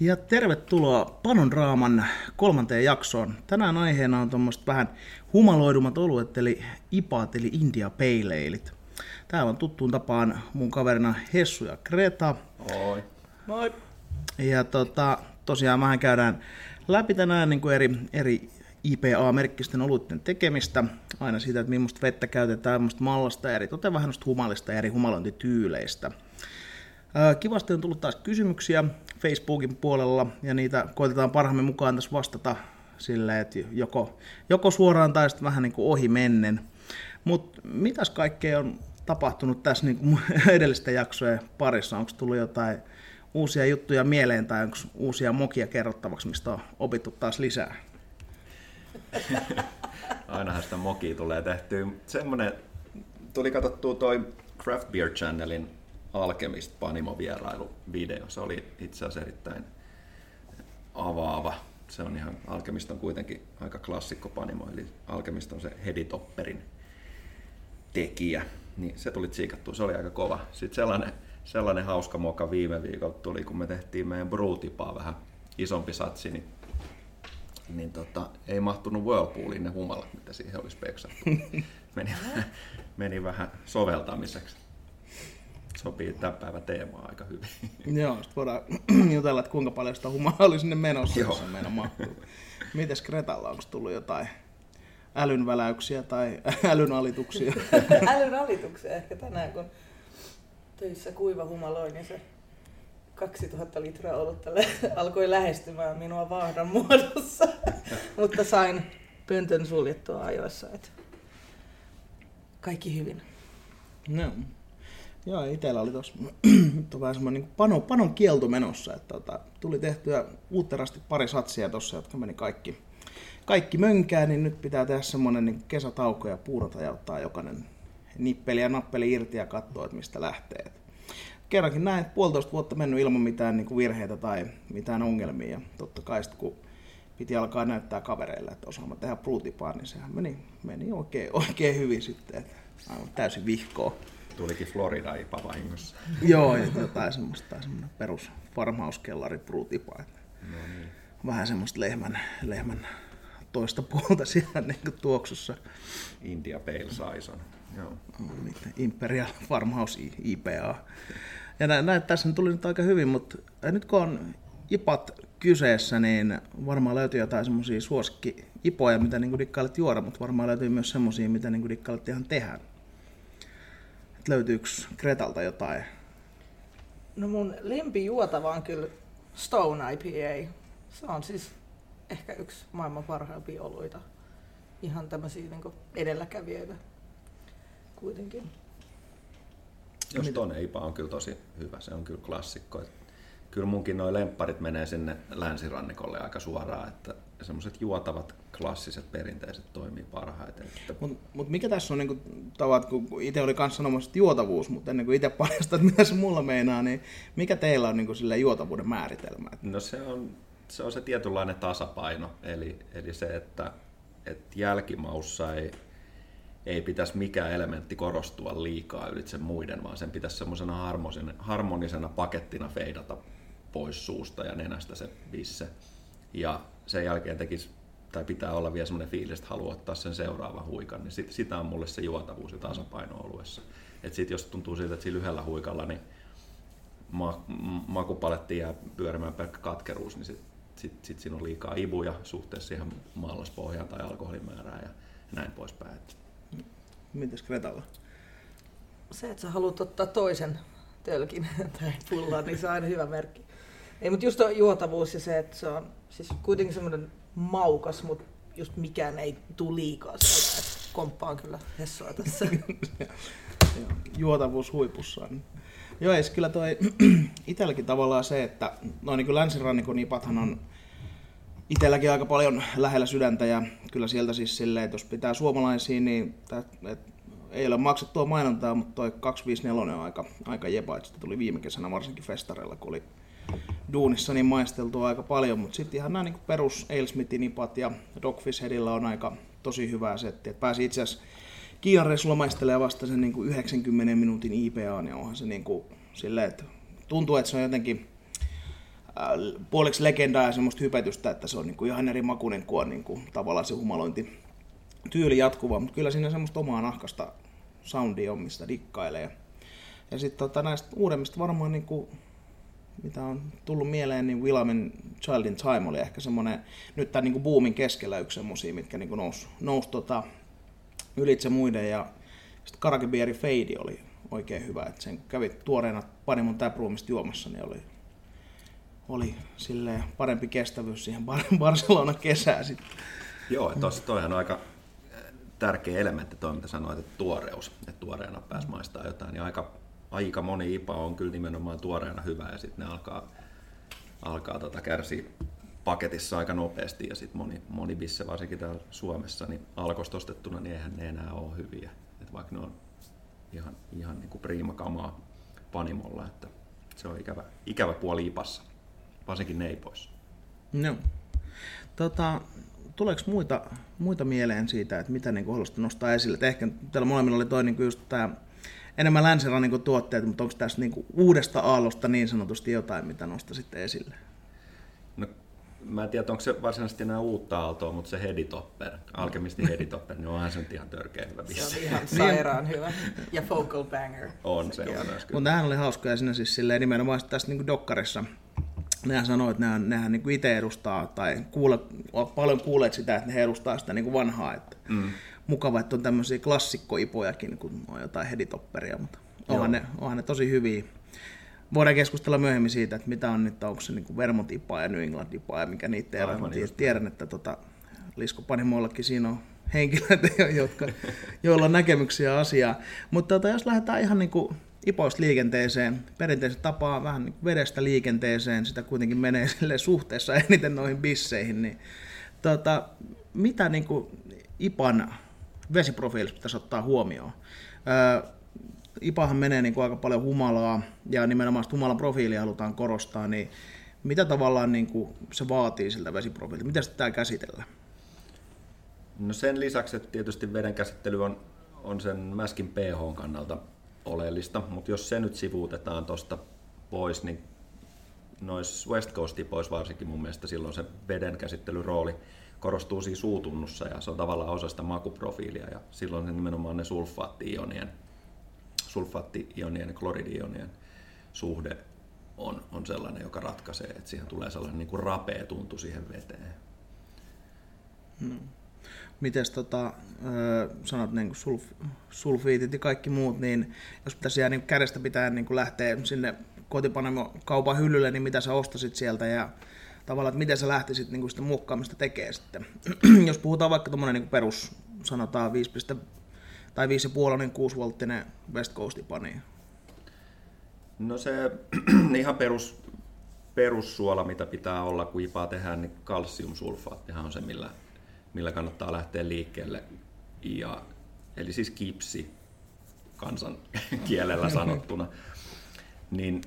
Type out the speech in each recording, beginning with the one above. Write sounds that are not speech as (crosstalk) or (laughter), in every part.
Ja tervetuloa Panon Raaman kolmanteen jaksoon. Tänään aiheena on tuommoista vähän humaloidumat oluet, eli IPAat, eli India Pale Aleit. Täällä on tuttuun tapaan mun kaverina Hessu ja Kreta. Oi. Moi. Ja tota, tosiaan vähän käydään läpi tänään niin kuin eri, eri IPA-merkkisten oluitten tekemistä. Aina siitä, että millaista vettä käytetään, millaista mallasta eri toten vähän humalista ja eri humalointityyleistä. Kivasti on tullut taas kysymyksiä Facebookin puolella ja niitä koitetaan parhaamme mukaan tässä vastata silleen, että joko, joko suoraan tai sitten vähän niin kuin ohi mennen. Mutta mitäs kaikkea on tapahtunut tässä niin kuin (laughs) edellisten jaksojen parissa? Onko tullut jotain uusia juttuja mieleen tai onko uusia mokia kerrottavaksi, mistä on opittu taas lisää? (laughs) Ainahan sitä mokia tulee tehtyä. Semmoinen, tuli katsottua toi Craft Beer Channelin Alkemist Panimo vierailu video. Se oli itse asiassa erittäin avaava. Se on ihan, Alkemist on kuitenkin aika klassikko Panimo, eli Alkemist on se Heditopperin tekijä. Niin se tuli tsiikattua, se oli aika kova. Sitten sellainen, sellainen hauska moka viime viikolla tuli, kun me tehtiin meidän Brewtipaa vähän isompi satsi, niin, niin tota, ei mahtunut Whirlpooliin ne humalat, mitä siihen olisi peksattu. (laughs) Meni, meni vähän soveltamiseksi sopii tämän päivän teemaan aika hyvin. (laughs) Joo, sitten voidaan (clears throat) jutella, että kuinka paljon sitä humaa oli sinne menossa, Joo. jos meidän mahtuu. Mites Kretalla, onko tullut jotain älynväläyksiä tai (laughs) älynalituksia? (laughs) älynalituksia ehkä tänään, kun töissä kuiva humaloin, niin se 2000 litraa olutta alkoi lähestymään minua vaahdan muodossa. Mutta sain pöntön suljettua ajoissa, että kaikki hyvin. No. Joo, itsellä oli tuossa vähän (clears throat) semmoinen niin panon, panon kielto menossa, että tota, tuli tehtyä uutterasti pari satsia tuossa, jotka meni kaikki, kaikki mönkään, niin nyt pitää tehdä semmoinen niin kesätauko ja puurata ja ottaa jokainen nippeli ja nappeli irti ja katsoa, että mistä lähtee. Kerrankin näin, puolitoista vuotta mennyt ilman mitään niin kuin virheitä tai mitään ongelmia. Ja totta kai sitten kun piti alkaa näyttää kavereille, että osaamme tehdä brutipaa, niin sehän meni, meni oikein, oikein hyvin sitten. Että aivan täysin vihkoa tulikin Florida IPA vahingossa. (laughs) Joo, jotain semmoista semmoinen perus farmhouse-kellari brutipa. No niin. Vähän semmoista lehmän, lehmän toista puolta siellä (laughs) niin kuin tuoksussa. India Pale Saison. Joo. Imperial Farmhouse IPA. Ja näin, tässä tuli nyt aika hyvin, mutta nyt kun on IPAT kyseessä, niin varmaan löytyy jotain semmoisia suosikki-ipoja, mitä niin dikkailet juoda, mutta varmaan löytyy myös semmoisia, mitä niin dikkailet ihan tehdä että löytyykö Kretalta jotain? No mun lempijuotava on kyllä Stone IPA. Se on siis ehkä yksi maailman parhaimpia oluita. Ihan tämmöisiä niin edelläkävijöitä kuitenkin. Jos Stone IPA on kyllä tosi hyvä, se on kyllä klassikko. Kyllä munkin noin lempparit menee sinne länsirannikolle aika suoraan, että semmoiset juotavat klassiset perinteiset toimii parhaiten. Mutta mut mikä tässä on niinku, tavat, kun itse oli kanssa sanomassa juotavuus, mutta ennen kuin itse paljastat, mitä se mulla meinaa, niin mikä teillä on niinku sille juotavuuden määritelmä? No se on se, on se tietynlainen tasapaino, eli, eli se, että, että jälkimaussa ei, ei pitäisi mikään elementti korostua liikaa ylitse muiden, vaan sen pitäisi semmoisena harmonisena, harmonisena pakettina feidata pois suusta ja nenästä se visse. Ja sen jälkeen tekisi tai pitää olla vielä semmoinen fiilis, että haluaa ottaa sen seuraavan huikan, niin sit, sitä on mulle se juotavuus ja tasapaino oluessa. Et sit jos tuntuu siltä, että sillä yhdellä huikalla niin ma- makupaletti jää pyörimään pelkkä katkeruus, niin sit, sit, sit siinä on liikaa ibuja suhteessa siihen mallaspohjaan tai alkoholimäärään ja näin poispäin. Mites Kretalla? Se, että sä haluat ottaa toisen tölkin (laughs) tai pullan, niin se on aina hyvä merkki. Ei, mutta just juotavuus ja se, että se on siis kuitenkin semmoinen maukas, mutta just mikään ei tule liikaa sieltä. Komppaan kyllä Hessoa tässä. (laughs) Juotavuus huipussaan. Joo, ei kyllä toi (clears throat) itselläkin tavallaan se, että noin niin kuin länsirannikon nipathan on itselläkin aika paljon lähellä sydäntä ja kyllä sieltä siis silleen, että jos pitää suomalaisia, niin tää, et, ei ole maksettua mainontaa, mutta toi 254 on aika, aika jepa, että tuli viime kesänä varsinkin festareilla, kun oli duunissa niin maisteltua aika paljon, mutta sitten ihan nämä niin perus Alesmithin ipat ja Dogfish Headillä on aika tosi hyvää setti. Et pääsi itse asiassa Kiinan reissulla maistelemaan vasta sen niin kuin 90 minuutin IPA, niin onhan se niin kuin silleen, että tuntuu, että se on jotenkin puoliksi legendaa ja semmoista hypetystä, että se on niin kuin ihan eri makuinen kuin niin kuin tavallaan se humalointi tyyli jatkuva, mutta kyllä siinä semmoista omaa nahkasta soundia on, mistä dikkailee. Ja sitten tota, näistä uudemmista varmaan niin kuin, mitä on tullut mieleen, niin Willamin Child in Time oli ehkä semmoinen, nyt tämän niin boomin keskellä yksi semmoisia, mitkä niin nousi nous, tota, ylitse muiden. Ja sitten Karakebieri Fade oli oikein hyvä, että sen kävi tuoreena Panimon Taproomista juomassa, niin oli, oli silleen parempi kestävyys siihen (laughs) Barcelona kesään sitten. Joo, tossa toihan on aika tärkeä elementti toi, mitä sanoit, että tuoreus, että tuoreena pääsi maistaa jotain, niin aika, aika moni IPA on kyllä nimenomaan tuoreena hyvä ja sitten ne alkaa, alkaa tota kärsiä paketissa aika nopeasti ja sitten moni, moni bisse, varsinkin täällä Suomessa, niin alkoista ostettuna, niin eihän ne enää ole hyviä. Et vaikka ne on ihan, ihan niin kuin priimakamaa panimolla, että se on ikävä, ikävä puoli ipassa, varsinkin neipoissa. No. Tota, tuleeko muita, muita mieleen siitä, että mitä niin haluaisitte nostaa esille? Et ehkä teillä molemmilla oli toi niin just tämä enemmän länsirannikon niin tuotteet, mutta onko tässä niin uudesta aallosta niin sanotusti jotain, mitä nostaisitte esille? No, mä en tiedä, onko se varsinaisesti enää uutta aaltoa, mutta se Heditopper, Alkemistin Heditopper, niin onhan se nyt ihan törkeä hyvä biisi. Se on ihan sairaan hyvä. Ja Focal Banger. On se, on myös Mutta tämähän oli hauska ja siinä siis silleen nimenomaan tässä niin dokkarissa nehän sanoo, että nehän, nehän niin itse edustaa, tai kuule, paljon kuulet sitä, että ne edustaa sitä niin kuin vanhaa. Että mm. Mukava, että on tämmöisiä klassikkoipojakin, kun on jotain heditopperia, mutta onhan ne, onhan ne tosi hyviä. Voidaan keskustella myöhemmin siitä, että mitä on nyt, onko se niin Vermont IPA ja New England IPA ja mikä niitä ero. Tiedän, että tota, Lisko Panimollakin siinä on henkilöitä, (laughs) jotka, joilla on näkemyksiä asiaa. Mutta tota, jos lähdetään ihan niin kuin ipoista liikenteeseen, perinteisesti tapaa vähän niin vedestä liikenteeseen, sitä kuitenkin menee (laughs) sille suhteessa eniten noihin bisseihin, niin tota, mitä niin kuin IPAN vesiprofiilissa pitäisi ottaa huomioon? IPAhan menee niin kuin aika paljon humalaa ja nimenomaan humalan profiilia halutaan korostaa, niin mitä tavallaan niin kuin se vaatii siltä vesiprofiililta? Miten sitä pitää käsitellä? No sen lisäksi, että tietysti veden käsittely on, on sen mäskin pH kannalta oleellista, mutta jos se nyt sivuutetaan tuosta pois, niin nois West Coastin pois varsinkin mun mielestä silloin se veden käsittelyrooli korostuu siinä suutunnussa ja se on tavallaan osa sitä makuprofiilia ja silloin se nimenomaan ne sulfaatti-ionien, sulfaatti-ionien ja kloridionien suhde on, on sellainen, joka ratkaisee, että siihen tulee sellainen niin kuin rapea tuntu siihen veteen. Hmm. Mites tota, sanot niin sulf, sulfiitit ja kaikki muut, niin jos pitäisi jää niin kädestä pitää niin lähteä sinne kotipanemo kaupan hyllylle, niin mitä sä ostasit sieltä ja tavallaan, että miten sä lähtisit niin sitä muokkaamista tekee sitten. (clears throat) jos puhutaan vaikka tuommoinen niin perus, sanotaan 5, tai 5,5 niin 6 volttinen West Coast niin No se (clears throat) ihan perus, perussuola, mitä pitää olla, kun IPA tehdään, niin kalsiumsulfaattihan on se, millä millä kannattaa lähteä liikkeelle. Ja, eli siis kipsi kansan (laughs) kielellä sanottuna. Niin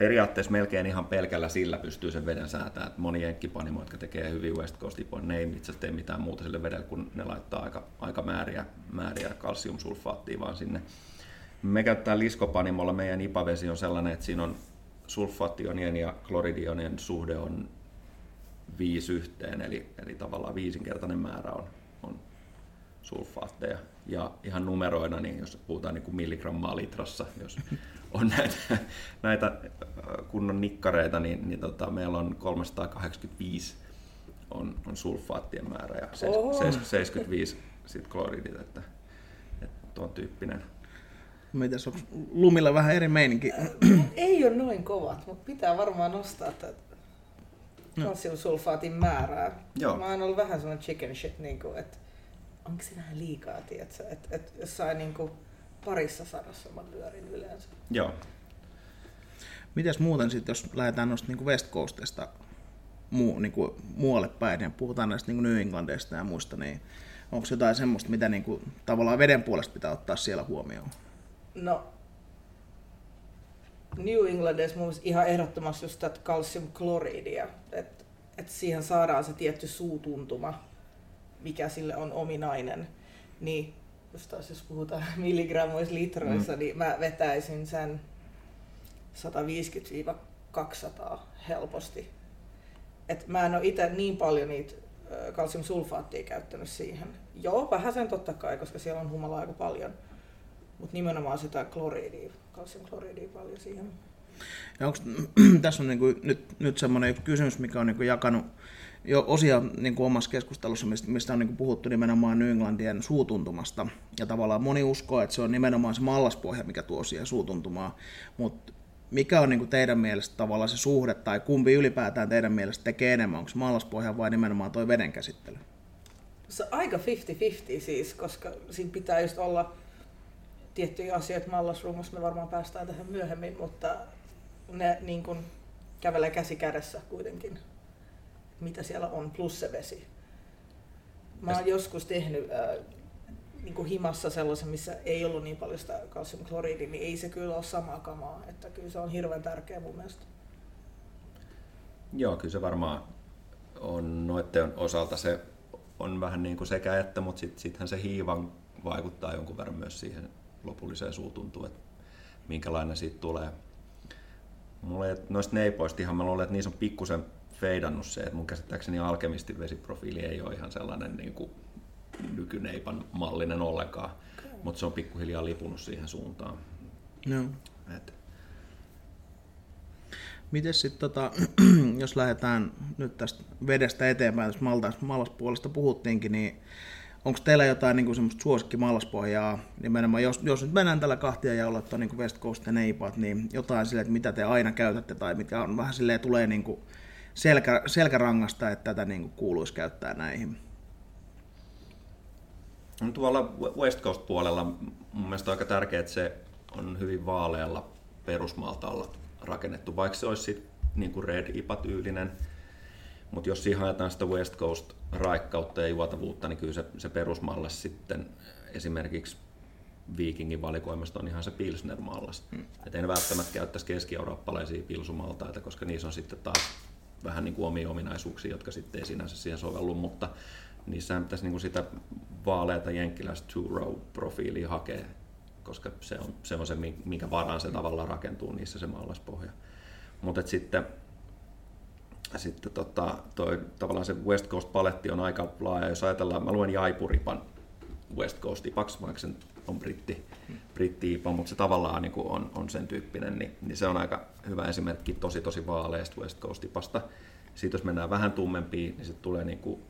periaatteessa melkein ihan pelkällä sillä pystyy sen veden säätämään. Moni jenkkipanimo, jotka tekee hyvin West Coast Ipoin, ne ei itse tee mitään muuta sille vedelle, kun ne laittaa aika, aika määriä, määriä kalsiumsulfaattia vaan sinne. Me käyttää liskopanimolla, meidän ipavesi on sellainen, että siinä on sulfaattionien ja kloridionien suhde on viisi yhteen, eli, eli tavallaan viisinkertainen määrä on, on sulfaatteja. Ja ihan numeroina, niin jos puhutaan niin kuin milligrammaa litrassa, jos on näitä, (laughs) näitä äh, kunnon nikkareita, niin, niin tota, meillä on 385 on, on sulfaattien määrä ja 75 sit kloridit, että, että tuon tyyppinen. Mitäs on lumilla vähän eri meininki? Ei ole noin kovat, mutta pitää varmaan nostaa tätä kalsiumsulfaatin määrää. Joo. Mä oon ollut vähän sellainen chicken shit, niin kuin, että onko se vähän liikaa, tiedätkö? Että et, jossain niin kuin, parissa sadassa mä lyörin yleensä. Joo. Mites muuten sitten, jos lähdetään noista niin West Coastista muu, niin kuin, muualle päin ja puhutaan näistä niin New Englandista ja muista, niin onko jotain semmoista, mitä niin kuin, tavallaan veden puolesta pitää ottaa siellä huomioon? No, New Englandissa mun ihan ehdottomasti just tätä kalsiumkloriidia, että et siihen saadaan se tietty suutuntuma, mikä sille on ominainen. Niin jos taas jos puhutaan (laughs) milligrammoissa litroissa, mm. niin mä vetäisin sen 200 helposti. Et mä en ole itse niin paljon niitä kalsiumsulfaattia käyttänyt siihen. Joo, vähän sen totta kai, koska siellä on humala aika paljon. Mutta nimenomaan sitä kloriidia, kalsiumkloriidia paljon siihen. Ja onks, (clears throat) tässä on niinku nyt, nyt semmoinen kysymys, mikä on niinku jakanut jo osia niin kuin omassa keskustelussa, mistä on niin kuin puhuttu nimenomaan New Englandien suutuntumasta. Ja tavallaan moni uskoo, että se on nimenomaan se mallaspohja, mikä tuo siihen suutuntumaan. Mutta mikä on niin kuin teidän mielestä tavallaan se suhde, tai kumpi ylipäätään teidän mielestä tekee enemmän? Onko se mallaspohja vai nimenomaan tuo veden käsittely? Se on aika 50-50 siis, koska siinä pitää just olla tiettyjä asioita mallasrungossa, me varmaan päästään tähän myöhemmin, mutta ne niin kuin kävelee käsi kädessä kuitenkin mitä siellä on, plus se vesi. Mä oon joskus tehnyt äh, niin kuin himassa sellaisen, missä ei ollut niin paljon sitä kalsiumkloriidia, niin ei se kyllä ole samaa kamaa. Että kyllä se on hirveän tärkeä mun mielestä. Joo, kyllä se varmaan on noiden osalta se on vähän niin kuin sekä että, mutta sitten sittenhän se hiivan vaikuttaa jonkun verran myös siihen lopulliseen suutuntuun, että minkälainen siitä tulee. Mulle noista neipoista ihan mä luulen, että niissä on pikkusen feidannut se, että mun käsittääkseni alkemistin vesiprofiili ei ole ihan sellainen niin kuin nykyneipan mallinen ollenkaan, okay. mutta se on pikkuhiljaa lipunut siihen suuntaan. No. Et. Miten sitten, tota, (clears throat) jos lähdetään nyt tästä vedestä eteenpäin, jos maltas, mallaspuolesta puhuttiinkin, niin onko teillä jotain niin semmoista suosikkimallaspohjaa, nimenomaan jos, jos nyt mennään tällä kahtia ja ollaan niin West Coast ja Neipat, niin jotain sille, että mitä te aina käytätte tai mitkä on vähän silleen tulee niin kuin selkä, selkärangasta, että tätä niin kuin kuuluisi käyttää näihin. No, tuolla West Coast-puolella mun mielestä on aika tärkeää, että se on hyvin vaalealla perusmaltaalla rakennettu, vaikka se olisi niin kuin Red IPA-tyylinen. Mutta jos siihen haetaan sitä West Coast raikkautta ja juotavuutta, niin kyllä se, se perusmallas sitten esimerkiksi Vikingin valikoimasta on ihan se Pilsner-mallas. Hmm. Et en välttämättä käyttäisi keski-eurooppalaisia pilsumaltaita, koska niissä on sitten taas vähän niin kuin omia ominaisuuksia, jotka sitten ei sinänsä siihen sovellu, mutta niissähän pitäisi niin kuin sitä vaaleata jenkkiläistä two-row-profiilia hakea, koska se on, se on se, minkä varaan se tavallaan rakentuu niissä se mallaspohja. Mutta sitten sitten tota, toi, tavallaan se West Coast-paletti on aika laaja. Jos ajatellaan, mä luen Jaipuripan West Coast ipaksi, vaikka sen on britti, britti IPA, mutta se tavallaan niin on, on sen tyyppinen, niin, niin, se on aika hyvä esimerkki tosi tosi vaaleasta West Coast IPasta. Sitten jos mennään vähän tummempiin, niin sitten tulee niin kuin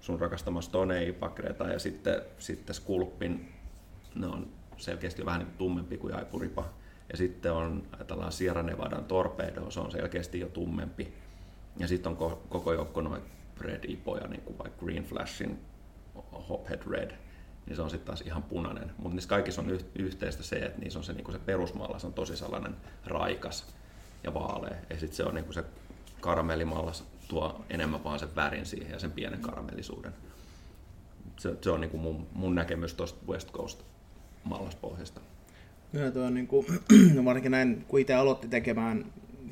sun rakastama Stone IPA ja sitten, sitten Skulpin, ne on selkeästi vähän niin tummempi kuin Jaipuripa. Ja sitten on, ajatellaan Sierra Nevadan Torpedo, se on selkeästi jo tummempi. Ja sitten on koko joukko noin Red Ipoja, niin kuin vaikka Green Flashin Hophead Red, niin se on sitten taas ihan punainen. Mutta niissä kaikissa on yhteistä se, että niissä on se, niinku se perusmallas on tosi sellainen raikas ja vaalea. Ja sitten se on niinku se karamellimallas tuo enemmän vaan sen värin siihen ja sen pienen karamellisuuden. Se, se on niinku mun, mun näkemys tuosta West Coast mallaspohjasta. Kyllä tuo niin kuin, varsinkin näin, kun itse aloitti tekemään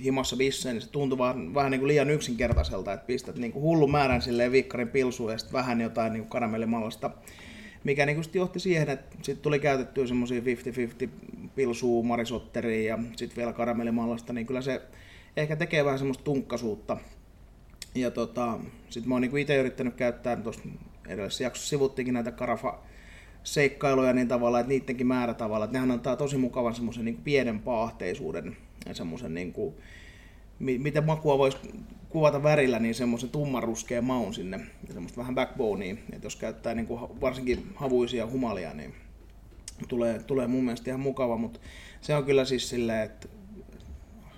himassa bisseen, niin se tuntui vaan, vähän niin kuin liian yksinkertaiselta, että pistät niin kuin hullun määrän silleen vikkarin pilsuun ja sitten vähän jotain niin karamellimallasta mikä niin johti siihen, että sitten tuli käytettyä semmoisia 50-50 pilsuu, marisotteria ja sitten vielä karamellimallasta, niin kyllä se ehkä tekee vähän semmoista tunkkasuutta. Ja tota, sitten mä oon niin itse yrittänyt käyttää, tuossa edellisessä jaksossa sivuttiinkin näitä karafa seikkailuja niin tavalla, että niidenkin määrä tavalla, että nehän antaa tosi mukavan semmoisen niin pienen paahteisuuden ja semmoisen niin kuin, miten makua voisi kuvata värillä, niin semmoisen tummanruskeen maun sinne ja semmoista vähän backbonea, että jos käyttää niin kuin varsinkin havuisia humalia, niin tulee, tulee mun mielestä ihan mukava, mutta se on kyllä siis silleen, että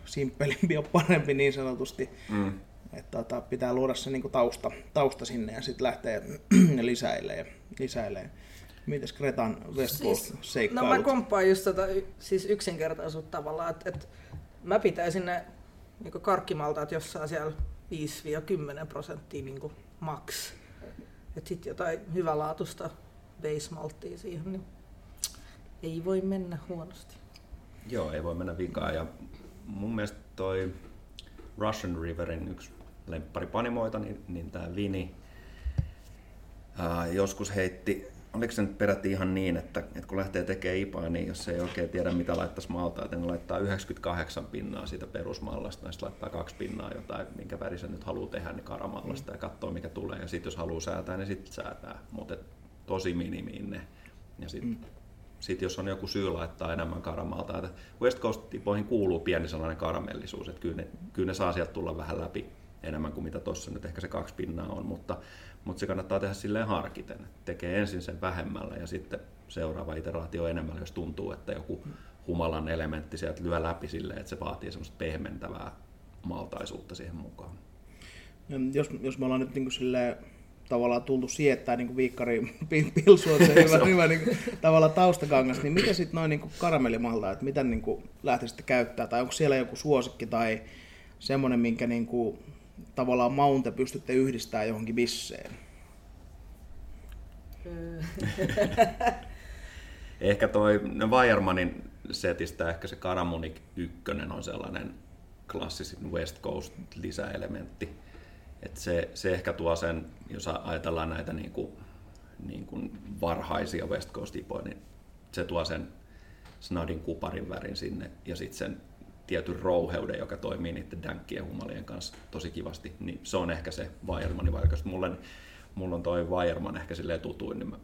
simppelimpi on parempi niin sanotusti. Mm. Että tota, pitää luoda se niin kuin tausta, tausta sinne ja sitten lähtee (clears throat) lisäilee. lisäilee. Mites Kretan West Coast siis? No mä komppaan just tota, siis yksinkertaisuutta tavallaan, että et mä pitäisin ne niin karkkimaltaat jossain siellä 5-10 prosenttia niin. Että sitten jotain hyvälaatuista base siihen, niin ei voi mennä huonosti. Joo, ei voi mennä vikaan. Ja mun mielestä toi Russian Riverin yksi lemppari panimoita, niin, niin tämä Vini ää, joskus heitti oliko se nyt peräti ihan niin, että, että kun lähtee tekemään IPAa, niin jos ei oikein tiedä mitä laittaisi maltaa, että ne laittaa 98 pinnaa siitä perusmallasta, niin sitten laittaa kaksi pinnaa jotain, minkä väri se nyt haluaa tehdä, niin karamallasta ja katsoo mikä tulee. Ja sitten jos haluaa säätää, niin sitten säätää. Mutta tosi minimiin ne. Ja sitten mm. sit jos on joku syy laittaa enemmän karamalta, että West Coast-tipoihin kuuluu pieni sellainen karamellisuus, että kyllä ne, kyllä ne saa sieltä tulla vähän läpi enemmän kuin mitä tuossa nyt ehkä se kaksi pinnaa on, mutta mutta se kannattaa tehdä silleen harkiten. Tekee ensin sen vähemmällä ja sitten seuraava iteraatio enemmällä, jos tuntuu, että joku humalan elementti sieltä lyö läpi silleen, että se vaatii semmoista pehmentävää maltaisuutta siihen mukaan. Jos, jos me ollaan nyt niin kuin silleen, tavallaan tultu siettää niin viikkari (laughs) pilsua, se (laughs) hyvä, hyvä niin kuin, tavallaan taustakangas, niin miten sitten noin niin karamellimalta, että miten niin kuin lähtisitte käyttää, tai onko siellä joku suosikki tai semmoinen, minkä niin kuin tavallaan maun te pystytte yhdistämään johonkin bisseen? (laughs) ehkä toi Weiermanin setistä ehkä se Karamonik 1 on sellainen klassisin West Coast lisäelementti. Et se, se ehkä tuo sen, jos ajatellaan näitä niin kuin, niin kuin varhaisia West Coast ipoja, niin se tuo sen snadin kuparin värin sinne ja sitten sen tietyn rouheuden, joka toimii niiden dänkkien humalien kanssa tosi kivasti, niin se on ehkä se Weiermanni, vaikka mulle, mulla on toi Weierman ehkä silleen tutuin, niin mä,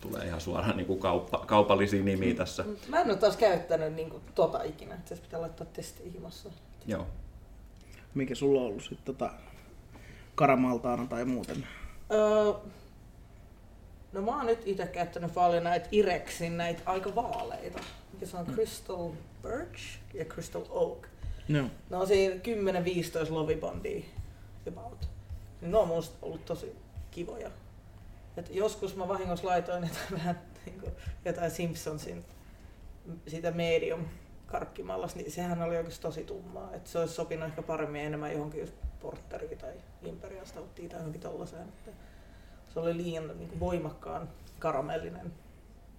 tulee ihan suoraan niin kuin kauppa, kaupallisia nimiä tässä. Mä en ole taas käyttänyt niin kuin, tota ikinä, että se pitää laittaa testiin himassa. Joo. Mikä sulla on ollut sitten tota, karamaltaana tai muuten? Öö, no mä oon nyt itse käyttänyt paljon näitä Irexin näitä aika vaaleita mikä se on. Crystal Birch ja Crystal Oak. No. Ne on siinä 10-15 lovibondia about. Niin ne on musta ollut tosi kivoja. Et joskus mä vahingossa laitoin jotain, vähän niin kuin, jotain Simpsonsin sitä medium karkkimallasta, niin sehän oli oikeasti tosi tummaa. Et se olisi sopinut ehkä paremmin enemmän johonkin just porteriin tai imperiasta tai johonkin tollaiseen. Se oli liian niin kuin, voimakkaan karamellinen.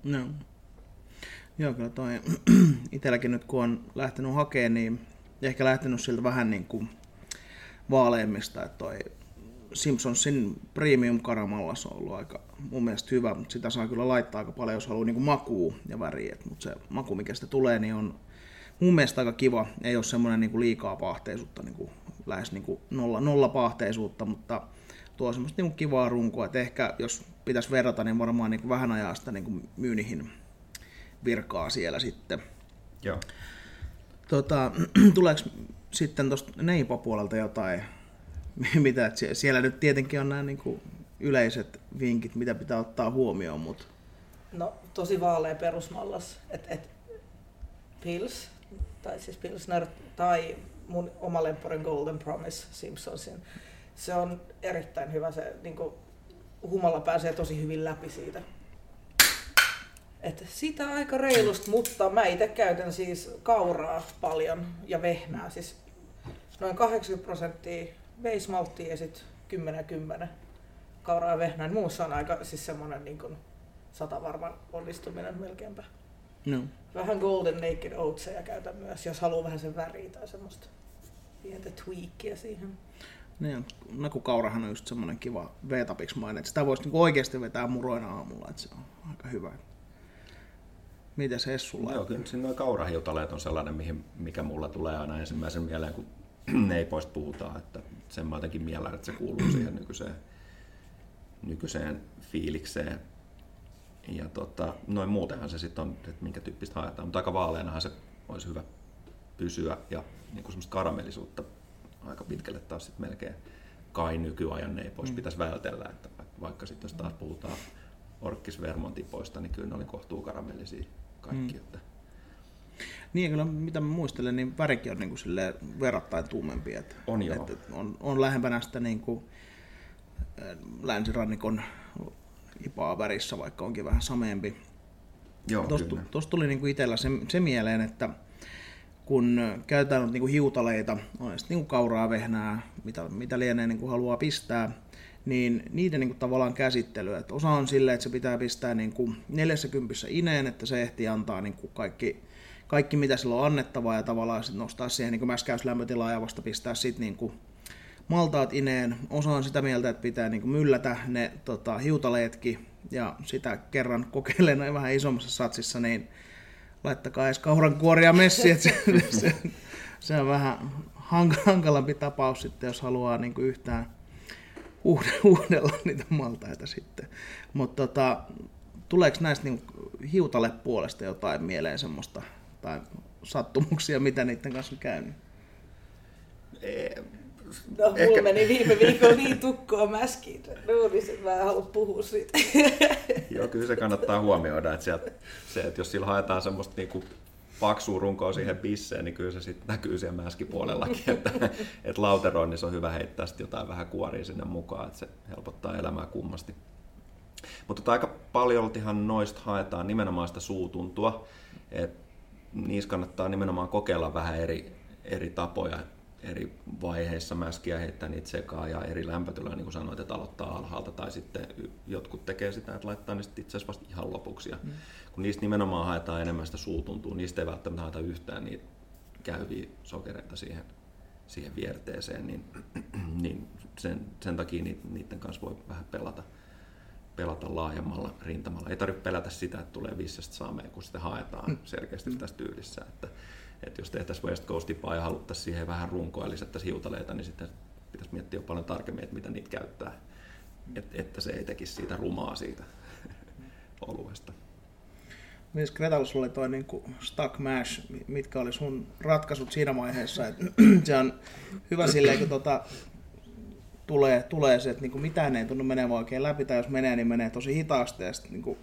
No. Joo, kyllä toi (clears throat) itselläkin nyt kun on lähtenyt hakemaan, niin ehkä lähtenyt siltä vähän niin kuin vaaleimmista, että toi Simpsonsin Premium Karamallas on ollut aika mun mielestä hyvä, mutta sitä saa kyllä laittaa aika paljon, jos haluaa niin makua ja väriä. Mutta se maku, mikä sitä tulee, niin on mun mielestä aika kiva. Ei ole semmoinen niin liikaa pahteisuutta, niin kuin lähes niin kuin nolla, nolla pahteisuutta, mutta tuo semmoista niin kivaa runkoa. Et ehkä jos pitäisi verrata, niin varmaan niin kuin vähän sitä niin kuin myynihin virkaa siellä sitten. Joo. Tota, (clears throat) tuleeko sitten tuosta Neipo-puolelta jotain, (laughs) mitä, että siellä nyt tietenkin on nämä niin kuin yleiset vinkit, mitä pitää ottaa huomioon, mutta... No tosi vaalea perusmallas, että et, Pils, tai siis Pilsner, tai mun oma lemporin Golden Promise Simpsonsin. Se on erittäin hyvä, se niin kuin, humala pääsee tosi hyvin läpi siitä et sitä aika reilusti, mutta mä itse käytän siis kauraa paljon ja vehnää. Siis noin 80 prosenttia veismalttia ja sitten 10-10 kauraa ja vehnää. Muussa on aika siis semmoinen niin kuin sata varma onnistuminen melkeinpä. No. Vähän Golden Naked Oatsia käytän myös, jos haluaa vähän sen väriä tai semmoista pientä tweakia siihen. Niin, nakukaurahan on just semmoinen kiva V-tapiksmainen, että sitä voisi niinku oikeasti vetää muroina aamulla, että se on aika hyvä. Miten se sulla? Joo, kyllä siinä kaurahiutaleet on sellainen, mihin, mikä mulla tulee aina ensimmäisen mieleen, kun (clears throat) neipoista puhutaan, että sen mä jotenkin mielen, että se kuuluu siihen nykyiseen, nykyiseen fiilikseen. Ja tota, noin muutenhan se sitten on, että minkä tyyppistä haetaan, mutta aika vaaleenahan se olisi hyvä pysyä ja niin kuin semmoista karamellisuutta aika pitkälle taas sitten melkein kai nykyajan neipoista mm. pitäisi vältellä, että vaikka sitten jos taas puhutaan Orkkis Vermontipoista, niin kyllä ne oli kohtuu karamellisia kaikki. Mm. Että... Niin, kyllä mitä mä muistelen, niin värikin on niin kuin verrattain tuumempi. Että, on joo. Että on, on lähempänä sitä niin kuin, länsirannikon ipaa värissä, vaikka onkin vähän sameempi. Joo, Tuosta tuli niin kuin itsellä se, se mieleen, että kun käytetään niin kuin hiutaleita, on sitten niin kuin kauraa, vehnää, mitä, mitä lienee niin kuin haluaa pistää, niin niiden niin kuin tavallaan käsittely. Että osa on silleen, että se pitää pistää niin kuin 40 ineen, että se ehtii antaa niin kuin kaikki, kaikki, mitä sillä on annettavaa ja tavallaan sit nostaa siihen niin mäskäyslämpötilaa ja vasta pistää sitten niin kuin maltaat ineen. Osa on sitä mieltä, että pitää niin kuin myllätä ne tota, hiutaleetkin ja sitä kerran kokeilen vähän isommassa satsissa, niin laittakaa edes kaurankuoria messi, että se, se, se, on vähän hankalampi tapaus sitten, jos haluaa niin kuin yhtään (laughs) uudella niitä maltaita sitten. Mutta tota, tuleeko näistä niin hiutalle puolesta jotain mieleen semmoista tai sattumuksia, mitä niiden kanssa on käynyt? No, mulla Ehkä... meni viime viikolla niin tukkoon mäskiin duunissa, että mä en halua puhua siitä. Joo, kyllä se kannattaa huomioida, että, sieltä, se, että jos sillä haetaan semmoista niinku paksua runkoa siihen pisseen, niin kyllä se sitten näkyy siellä mäskipuolellakin, (laughs) että, että lauteroinnissa on hyvä heittää sitten jotain vähän kuoria sinne mukaan, että se helpottaa elämää kummasti. Mutta aika paljon noista haetaan nimenomaan sitä suutuntua, että niissä kannattaa nimenomaan kokeilla vähän eri, eri tapoja, eri vaiheissa mäskiä heittää niitä sekaan ja eri lämpötiloja, niin kuin sanoit, että aloittaa alhaalta tai sitten jotkut tekee sitä, että laittaa ne itse asiassa vasta ihan lopuksi. Ja mm. Kun niistä nimenomaan haetaan enemmän sitä suutuntua, niistä ei välttämättä haeta yhtään niitä käyviä sokereita siihen, siihen vierteeseen, niin, (clears throat) niin sen, sen takia niiden kanssa voi vähän pelata pelata laajemmalla rintamalla. Ei tarvitse pelätä sitä, että tulee vissestä saameen, kun sitä haetaan mm. selkeästi tässä tyylissä. Että, että jos tehtäisiin West Coastipaa ja haluttaisiin siihen vähän runkoa ja lisättäisiin hiutaleita, niin sitten pitäisi miettiä jo paljon tarkemmin, että mitä niitä käyttää, Et, että se ei tekisi siitä rumaa siitä (laughs) oluesta. Missä Gretalla sulla oli toi niin stuck mash, mitkä oli sun ratkaisut siinä vaiheessa? Että (clears throat) se on hyvä silleen, kun tota, tulee, tulee se, että niin mitään ei tunnu menevän oikein läpi, tai jos menee, niin menee tosi hitaasti, ja sitten niin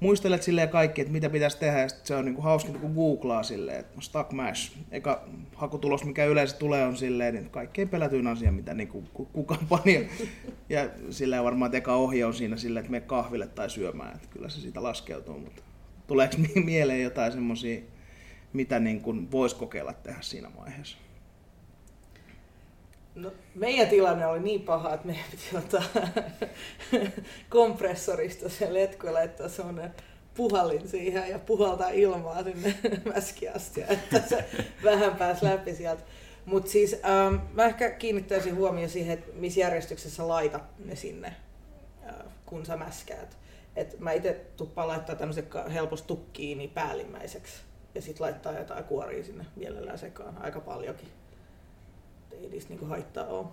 muistelet silleen kaikki, että mitä pitäisi tehdä, ja se on niin kuin hauska, kun googlaa silleen, että stuck mash, eka hakutulos, mikä yleensä tulee, on silleen, niin kaikkein pelätyin asia, mitä niin kuin kukaan (laughs) pani. Ja silleen varmaan, että eka ohje on siinä silleen, että me kahville tai syömään, että kyllä se siitä laskeutuu, mutta tuleeko (laughs) mieleen jotain semmoisia, mitä niin kuin voisi kokeilla tehdä siinä vaiheessa? No, meidän tilanne oli niin paha, että meidän piti ottaa (laughs) kompressorista se letku laittaa semmoinen puhallin siihen ja puhaltaa ilmaa sinne (laughs) mäskiasti, että se vähän pääsi läpi sieltä. Mutta siis ähm, mä ehkä kiinnittäisin huomioon siihen, että missä järjestyksessä laitat ne sinne, äh, kun sä mäskäät. Et mä itse tuppaan laittaa tämmöisen helposti tukkiini päällimmäiseksi ja sitten laittaa jotain kuoria sinne mielellään sekaan aika paljonkin ei niistä niinku haittaa ole.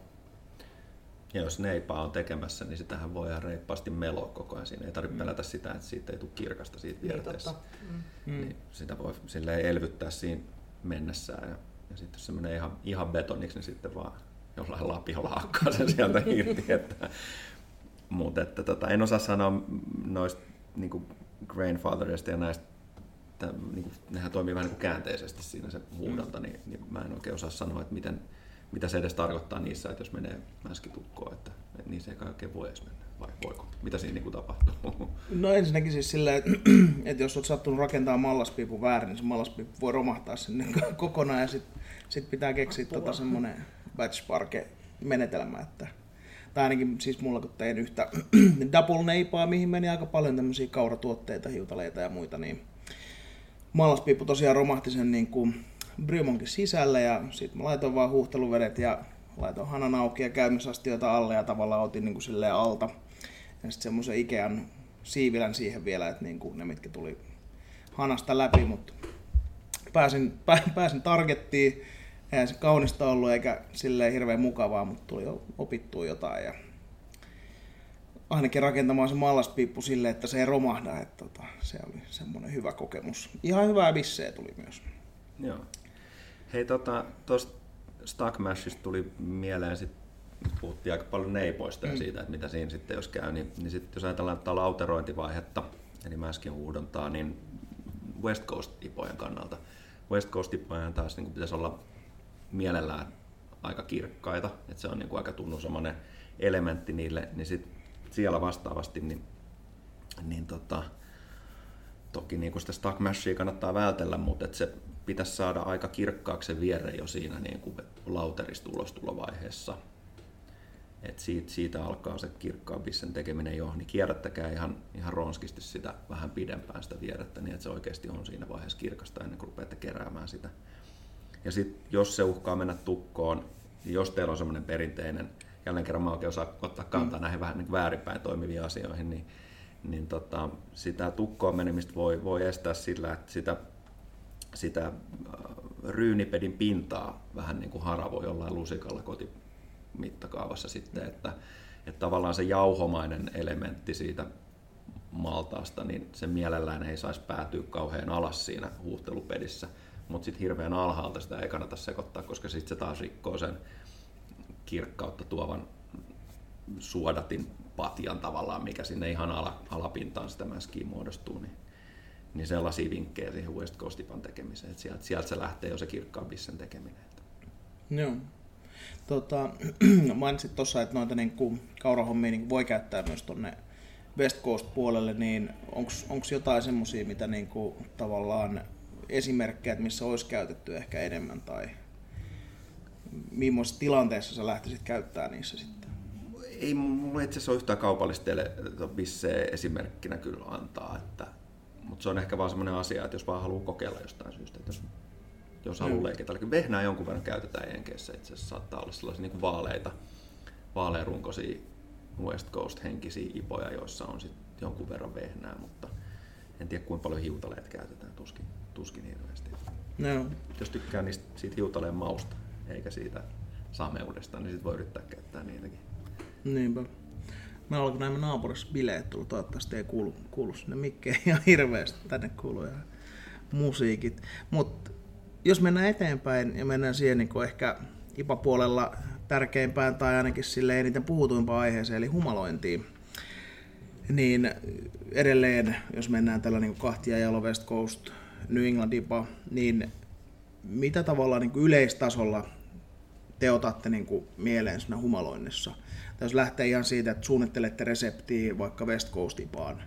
Ja jos neipaa on tekemässä, niin sitähän voi ihan reippaasti meloa koko ajan. Siinä ei tarvitse mm. pelätä sitä, että siitä ei tule kirkasta siitä niin, vierteessä. Niin, mm. niin sitä voi silleen elvyttää siinä mennessään. Ja, ja sitten jos se menee ihan, ihan betoniksi, niin sitten vaan jollain lapiolla hakkaa sen sieltä (laughs) irti. Että, mutta että, tota, en osaa sanoa noista niin Grainfatherista ja näistä että, niin kuin, nehän toimii vähän niin kuin käänteisesti siinä se huudonta, mm. niin, niin mä en oikein osaa sanoa, että miten, mitä se edes tarkoittaa niissä, että jos menee mäskitukkoon, että, että niissä ei kaikkein voi edes mennä, vai voiko? Mitä siinä niin tapahtuu? No ensinnäkin siis silleen, että, (clears throat) että jos olet sattunut rakentaa mallaspiipun väärin, niin se mallaspiippu voi romahtaa sinne (laughs) kokonaan ja sitten sit pitää keksiä tota semmoinen batch parke menetelmä, että tai ainakin siis mulla kun tein yhtä (clears throat) double neipaa, mihin meni aika paljon tämmöisiä kauratuotteita, hiutaleita ja muita, niin mallaspiippu tosiaan romahti sen niin kuin Brymonkin sisälle ja sitten mä laitoin vaan huuhteluvedet ja laitoin hanan auki ja käymisastioita alle ja tavallaan otin niin kuin alta. Ja sitten semmoisen Ikean siivilän siihen vielä, että niin kuin ne mitkä tuli hanasta läpi, mutta pääsin, (laughs) pääsin targettiin. Eihän se kaunista ollut eikä silleen hirveän mukavaa, mutta tuli opittua jotain ja ainakin rakentamaan se mallaspiippu sille, että se ei romahda. Että tota, se oli semmoinen hyvä kokemus. Ihan hyvää bissejä tuli myös. Joo. Hei, tuosta tota, Stuck Mashista tuli mieleen, sit, puhuttiin aika paljon neipoista ja mm. siitä, että mitä siinä sitten jos käy, niin, niin sit, jos ajatellaan tätä lauterointivaihetta, eli mäskin huudontaa, niin West Coast-ipojen kannalta. West Coast-ipojen taas niin pitäisi olla mielellään aika kirkkaita, että se on niin kuin aika tunnusomainen elementti niille, niin sit siellä vastaavasti, niin, niin tota, toki niin kuin sitä mashia kannattaa vältellä, mutta että se pitäisi saada aika kirkkaaksi se vierre jo siinä niin kuin lauterista ulostulovaiheessa. Et siitä, siitä alkaa se kirkkaan bissen tekeminen jo, niin kierrättäkää ihan, ihan ronskisti sitä vähän pidempään sitä vierrettä, niin että se oikeasti on siinä vaiheessa kirkasta ennen kuin rupeatte keräämään sitä. Ja sitten jos se uhkaa mennä tukkoon, niin jos teillä on semmoinen perinteinen, jälleen kerran mä oikein osaa ottaa kantaa mm. näihin vähän niin väärinpäin toimiviin asioihin, niin, niin tota, sitä tukkoon menemistä voi, voi estää sillä, että sitä, sitä äh, ryynipedin pintaa vähän niin kuin haravoi jollain lusikalla kotimittakaavassa sitten, että, että tavallaan se jauhomainen elementti siitä maltaasta, niin se mielellään ei saisi päätyä kauhean alas siinä huuhtelupedissä, mutta sitten hirveän alhaalta sitä ei kannata sekoittaa, koska sitten se taas rikkoo sen kirkkautta tuovan suodatin patjan tavallaan, mikä sinne ihan ala, alapintaan sitä mäskiä muodostuu, niin, niin sellaisia vinkkejä siihen West Coastipan tekemiseen, että sieltä, sieltä se lähtee jo se kirkkaan bissen tekeminen. Joo. Tota, (clears throat) mainitsit tuossa, että noita niin kuin, kaurahommia niin voi käyttää myös tuonne West Coast-puolelle, niin onko jotain semmoisia, mitä niin kuin, tavallaan esimerkkejä, että missä olisi käytetty ehkä enemmän tai millaisessa tilanteessa sä lähtisit käyttää niissä sitten? Ei mulla itse asiassa ole yhtään kaupallista bisseä esimerkkinä kyllä antaa, että, mutta se on ehkä vaan semmoinen asia, että jos vaan haluaa kokeilla jostain syystä, että jos, jos haluaa mm. leikitä. Vehnää jonkun verran käytetään Jenkeissä, itse asiassa saattaa olla sellaisia niin kuin vaaleita, vaalearunkoisia West Coast henkisiä ipoja, joissa on sit jonkun verran vehnää, mutta en tiedä kuinka paljon hiutaleet käytetään, tuskin, tuskin hirveästi. No. Jos tykkää niistä, siitä hiutaleen mausta, eikä siitä sameudesta, niin sit voi yrittää käyttää niitäkin. Niinpä. Mä kun näemme naapurissa bileet tullut, toivottavasti ei kuulu, kuulu sinne mikkeen (laughs) ihan hirveästi, tänne kuuluu ja musiikit. Mutta jos mennään eteenpäin ja mennään siihen niin ehkä IPA-puolella tärkeimpään tai ainakin sille eniten puhutuimpaan aiheeseen, eli humalointiin, niin edelleen, jos mennään tällä niin kahtia ja West Coast, New England IPA, niin mitä tavalla niin yleistasolla te otatte niin mieleen siinä humaloinnissa? Tai jos lähtee ihan siitä, että suunnittelette reseptiä vaikka West Coast IPAan,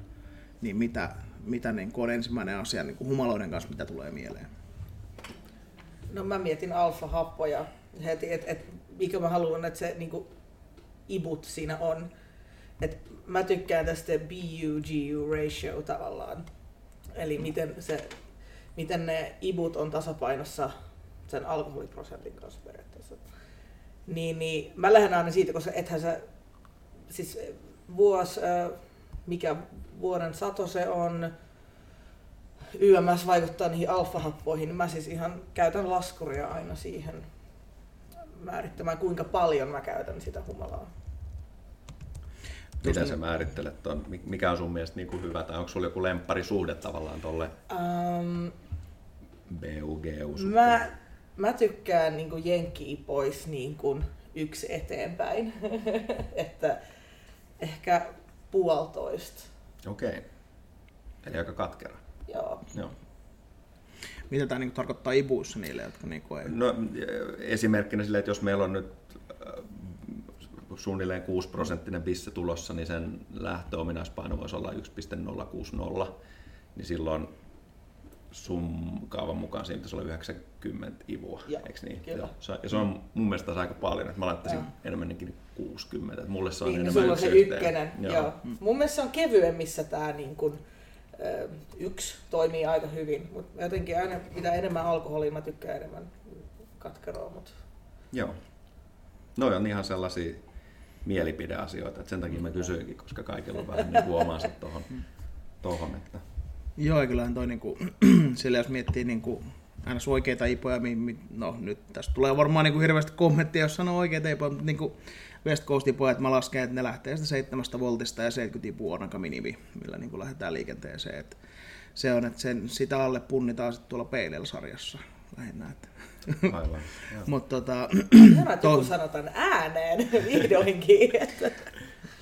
niin mitä, mitä niin on ensimmäinen asia niin kuin humaloiden kanssa, mitä tulee mieleen? No mä mietin alfa-happoja heti, että et, mikä mä haluan, että se niin kuin, ibut siinä on. Et mä tykkään tästä BU-GU ratio tavallaan. Eli miten, se, miten ne ibut on tasapainossa sen alkoholiprosentin kanssa periaatteessa. Niin, niin mä lähden aina siitä, koska ethän sä, siis vuosi, mikä vuoden sato se on, YMS vaikuttaa niihin alfahappoihin, niin mä siis ihan käytän laskuria aina siihen määrittämään, kuinka paljon mä käytän sitä humalaa. Miten sä määrittelet ton? Mikä on sun mielestä niin kuin hyvä, tai onko sulla joku suhde tavallaan tolle um, BUGU mä, mä tykkään niin kuin jenkkiä pois niin kuin yksi eteenpäin, (laughs) että ehkä puolitoista. Okei, okay. eli aika katkera. Joo. Joo. Mitä tämä niin tarkoittaa ibuissa niille, jotka niin ei... No, esimerkkinä sille, että jos meillä on nyt äh, suunnilleen 6 prosenttinen bisse tulossa, niin sen lähtöominaispaino voisi olla 1,060, niin silloin sun kaavan mukaan siinä pitäisi olla 90 ivua, ja, eikö niin? Kyllä. Ja se on mun mielestä aika paljon, että mä laittaisin ja. enemmänkin 60, että mulle se on niin, enemmän sulla yksi se ykkönen. Joo. Joo. Mun mielestä se on kevyemmissä tämä niin kuin, yksi toimii aika hyvin, mutta jotenkin aina mitä enemmän alkoholia mä tykkään enemmän katkeroa. Mutta... Joo. No on ihan sellaisia mielipideasioita, että sen takia mä kysyinkin, koska kaikilla on vähän niin omansa tuohon, tohon, että... Joo, kyllähän toi niinku, (clears throat) sillä jos miettii niinku, aina oikeita ipoja, no nyt tästä tulee varmaan niinku hirveästi kommentteja, jos sanoo oikeita ipoja, mutta niinku, West Coastin pojat mä lasken, että ne lähtee sitä 7 voltista ja 70 ipua on aika minimi, millä niin kuin lähdetään liikenteeseen. Että se on, että sen, sitä alle punnitaan sitten tuolla Peilel-sarjassa lähinnä. (laughs) Että. Aivan. Mutta tota... Hyvä, to... sanotaan ääneen (laughs) vihdoinkin.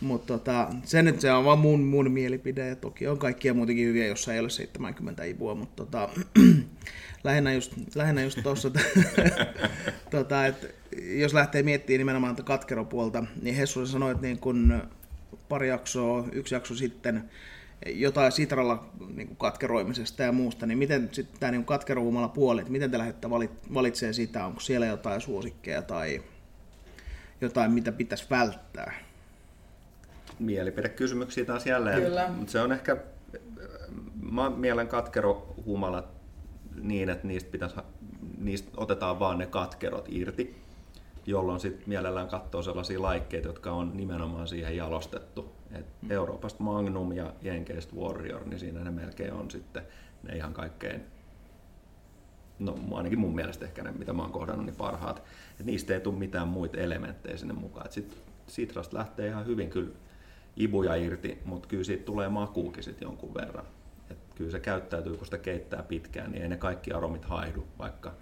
Mutta tota, se nyt se on vaan mun, mun mielipide, ja toki on kaikkia muutenkin hyviä, jossa ei ole 70 ipua, mutta tota, (clears throat) lähinnä just, lähinnä just tuossa, (laughs) tota, että jos lähtee miettimään nimenomaan katkeropuolta, niin Hessu sanoi, että niin kun pari jaksoa, yksi jakso sitten, jotain Sitralla niin kuin katkeroimisesta ja muusta, niin miten sitten tämä niin katkeroumalla puoli, että miten te lähdette valitsee sitä, onko siellä jotain suosikkeja tai jotain, mitä pitäisi välttää? Mielipidekysymyksiä taas jälleen, Kyllä. mutta se on ehkä, mä mielen katkerohumalat niin, että niistä, pitäisi, niistä otetaan vaan ne katkerot irti, jolloin sitten mielellään katsoo sellaisia laikkeita, jotka on nimenomaan siihen jalostettu. Et Euroopasta Magnum ja Jenkeistä Warrior, niin siinä ne melkein on sitten ne ihan kaikkein, no ainakin mun mielestä ehkä ne, mitä mä oon kohdannut, niin parhaat. Et niistä ei tule mitään muita elementtejä sinne mukaan. Sitten Citrasta lähtee ihan hyvin kyllä ibuja irti, mutta kyllä siitä tulee makuukin sitten jonkun verran. Et kyllä se käyttäytyy, kun sitä keittää pitkään, niin ei ne kaikki aromit haihdu, vaikka,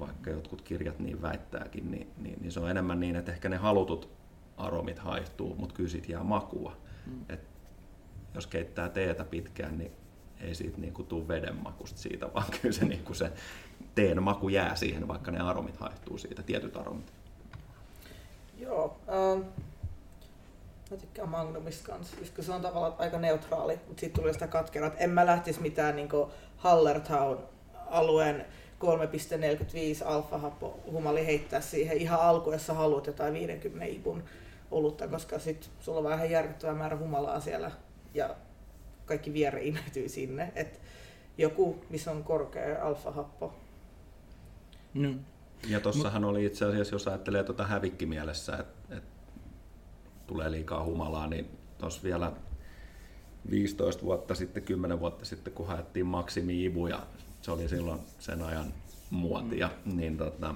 vaikka jotkut kirjat niin väittääkin, niin, niin, niin se on enemmän niin, että ehkä ne halutut aromit haihtuu, mutta kyllä siitä jää makua. Mm. Et jos keittää teetä pitkään, niin ei siitä niinku tule veden makusta siitä, vaan (laughs) kyllä se, niinku se teen maku jää siihen, vaikka ne aromit haihtuu siitä, tietyt aromit. Joo, ähm, Mä tykkään Magnumista kanssa, koska se on tavallaan aika neutraali, mutta sitten tuli sitä katkeraa, että en mä lähtisi mitään niin Hallertown alueen 3,45 alfa humali heittää siihen ihan alkuun, jos sä haluat jotain 50 ibun olutta, koska sitten sulla on vähän järkyttävä määrä humalaa siellä ja kaikki viere imeytyy sinne. Et joku, missä on korkea alfa-happo. Mm. Ja tossahan oli itse asiassa, jos ajattelee tuota hävikkimielessä, että et tulee liikaa humalaa, niin tuossa vielä 15 vuotta sitten, 10 vuotta sitten, kun haettiin maksimi ibu ja se oli silloin sen ajan muotia, mm. niin tota,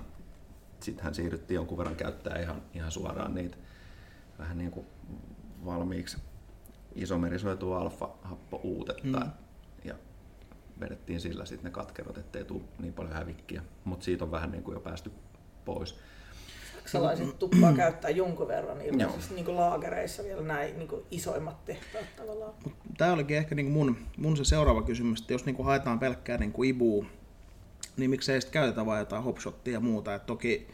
sittenhän siirryttiin jonkun verran käyttää ihan, ihan suoraan niitä vähän niin kuin valmiiksi isomerisoitua alfa-happo-uutetta mm. ja vedettiin sillä sitten ne katkerot, ettei tule niin paljon hävikkiä, mutta siitä on vähän niin kuin jo päästy pois saksalaiset tuppaa käyttää jonkun verran ilmeisesti niin kuin laagereissa vielä näin niin kuin isoimmat tehtaat tavallaan. Tämä olikin ehkä niin kuin mun, mun se seuraava kysymys, että jos niin kuin haetaan pelkkää niin kuin ibuu, niin miksei sitten käytetä vain jotain hopshottia ja muuta. Et toki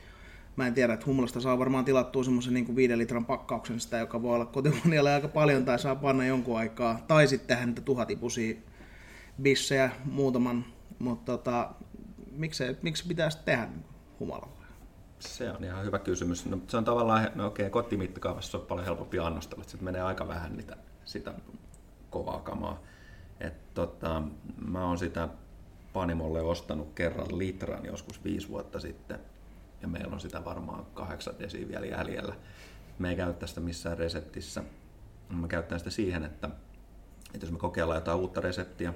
mä en tiedä, että humlasta saa varmaan tilattua semmoisen niin viiden litran pakkauksen sitä, joka voi olla kotimonialle aika paljon tai saa panna jonkun aikaa. Tai sitten tehdä niitä tuhatipusia bissejä muutaman, mutta tota, miksi, miksi pitäisi tehdä humalalla? Se on ihan hyvä kysymys. No, se on tavallaan, no okei, kotimittakaavassa on paljon helpompi annostella, että menee aika vähän niitä, sitä kovaa kamaa. Et, tota, mä oon sitä Panimolle ostanut kerran litran joskus viisi vuotta sitten, ja meillä on sitä varmaan kahdeksan desi vielä jäljellä. Me ei käytä sitä missään reseptissä. Mä käytän sitä siihen, että, että jos me kokeillaan jotain uutta reseptiä,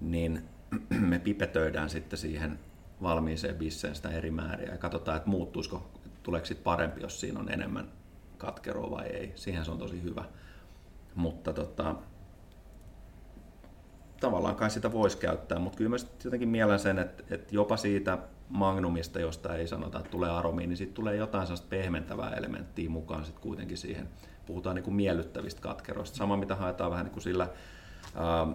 niin (clears throat) me pipetöidään sitten siihen valmiiseen bisseen sitä eri määriä ja katsotaan, että muuttuisiko, tuleeko sitten parempi, jos siinä on enemmän katkeroa vai ei. Siihen se on tosi hyvä. Mutta tota, tavallaan kai sitä voisi käyttää, mutta kyllä mä jotenkin mielen sen, että, että jopa siitä magnumista, josta ei sanota, että tulee aromiin, niin sitten tulee jotain sellaista pehmentävää elementtiä mukaan sitten kuitenkin siihen. Puhutaan niin kuin miellyttävistä katkeroista. Sama mitä haetaan vähän niin kuin sillä um,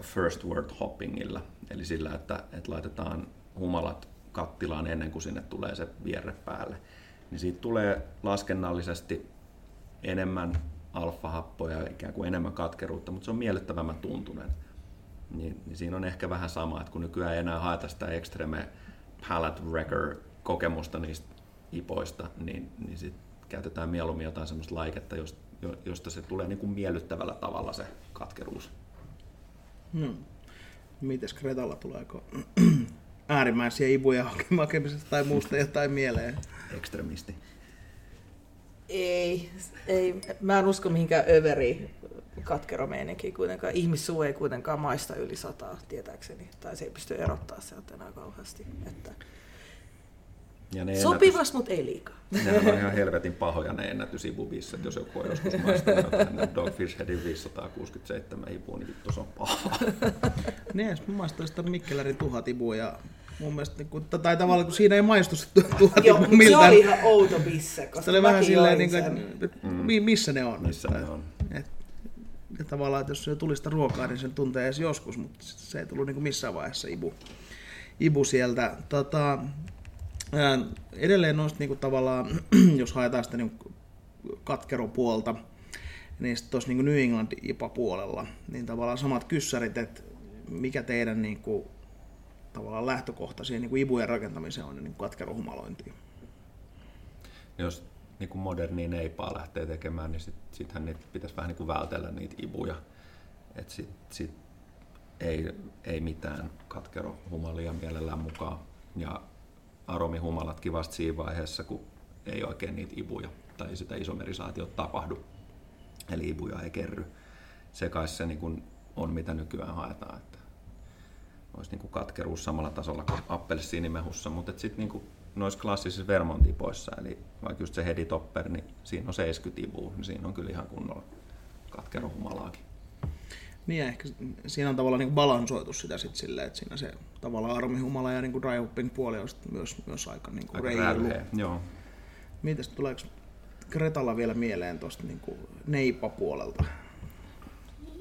first word hoppingilla, eli sillä, että, että laitetaan humalat kattilaan ennen kuin sinne tulee se vierre päälle. Niin siitä tulee laskennallisesti enemmän alfahappoja, ikään kuin enemmän katkeruutta, mutta se on miellyttävämmän tuntunen. Niin, niin siinä on ehkä vähän sama, että kun nykyään ei enää haeta sitä extreme palette wrecker kokemusta niistä ipoista, niin, niin sit käytetään mieluummin jotain semmoista laiketta, josta se tulee niin kuin miellyttävällä tavalla se katkeruus. Hmm. Mites Kretalla tuleeko äärimmäisiä ibuja hakemisesta tai muusta jotain mieleen? Ekstremisti. Ei, ei, mä en usko mihinkään överi katkeromeininkiin kuitenkaan. Ihmissuu ei kuitenkaan maista yli sataa, tietääkseni. Tai se ei pysty erottaa sieltä enää kauheasti. Että ja ne Sopivas, mutta ei liikaa. Ne on ihan helvetin pahoja ne ennätysibubisset, jos joku on joskus maistanut Dogfish Headin 567 ibu, niin vittu se on paha. niin, jos mä maistoin sitä Mikkelärin tuhat ibua ja mun mielestä, niin kuin, tai tavallaan kun siinä ei maistu se tuhat Joo, ibu miltään. se oli ihan outo bisse, koska se oli vähän silleen, niin kuin, että mm. missä ne on. Missä ne on. Et, ja tavallaan, että jos se tuli sitä ruokaa, niin sen tuntee edes joskus, mutta se ei tullut niin kuin missään vaiheessa ibu, ibu sieltä. Tota, edelleen noista kuin tavallaan, (clears throat) jos haetaan sitä niin katkeropuolta, niin sitten tuossa niin New England IPA-puolella, niin tavallaan samat kyssärit, että mikä teidän niin kuin, tavallaan lähtökohta siihen kuin ibujen rakentamiseen on niin katkerohumalointiin? Jos niin kuin moderniin eipaa lähtee tekemään, niin sitten sittenhän niitä pitäisi vähän niin kuin vältellä niitä ibuja. Että sit, sit ei, ei mitään katkerohumalia mielellään mukaan. Ja aromihumalat kivasti siinä vaiheessa, kun ei oikein niitä ibuja tai sitä isomerisaatiota tapahdu. eli ibuja ei kerry. Se kai se niin kuin on, mitä nykyään haetaan. Että olisi niin kuin katkeruus samalla tasolla kuin appelsiinimehussa, mutta sitten niin noissa klassisissa Vermont-ipoissa, eli vaikka just se Hedi Topper, niin siinä on 70 ibua, niin siinä on kyllä ihan kunnolla katkerohumalaakin. Niin ja ehkä siinä on tavallaan niin balansoitu sitä sitten silleen, että siinä se tavallaan armihumala ja niin dry hopping puoli on myös, myös aika, niin kuin aika reilu. joo. Mites tuleeko Kretalla vielä mieleen tuosta niin neipa-puolelta?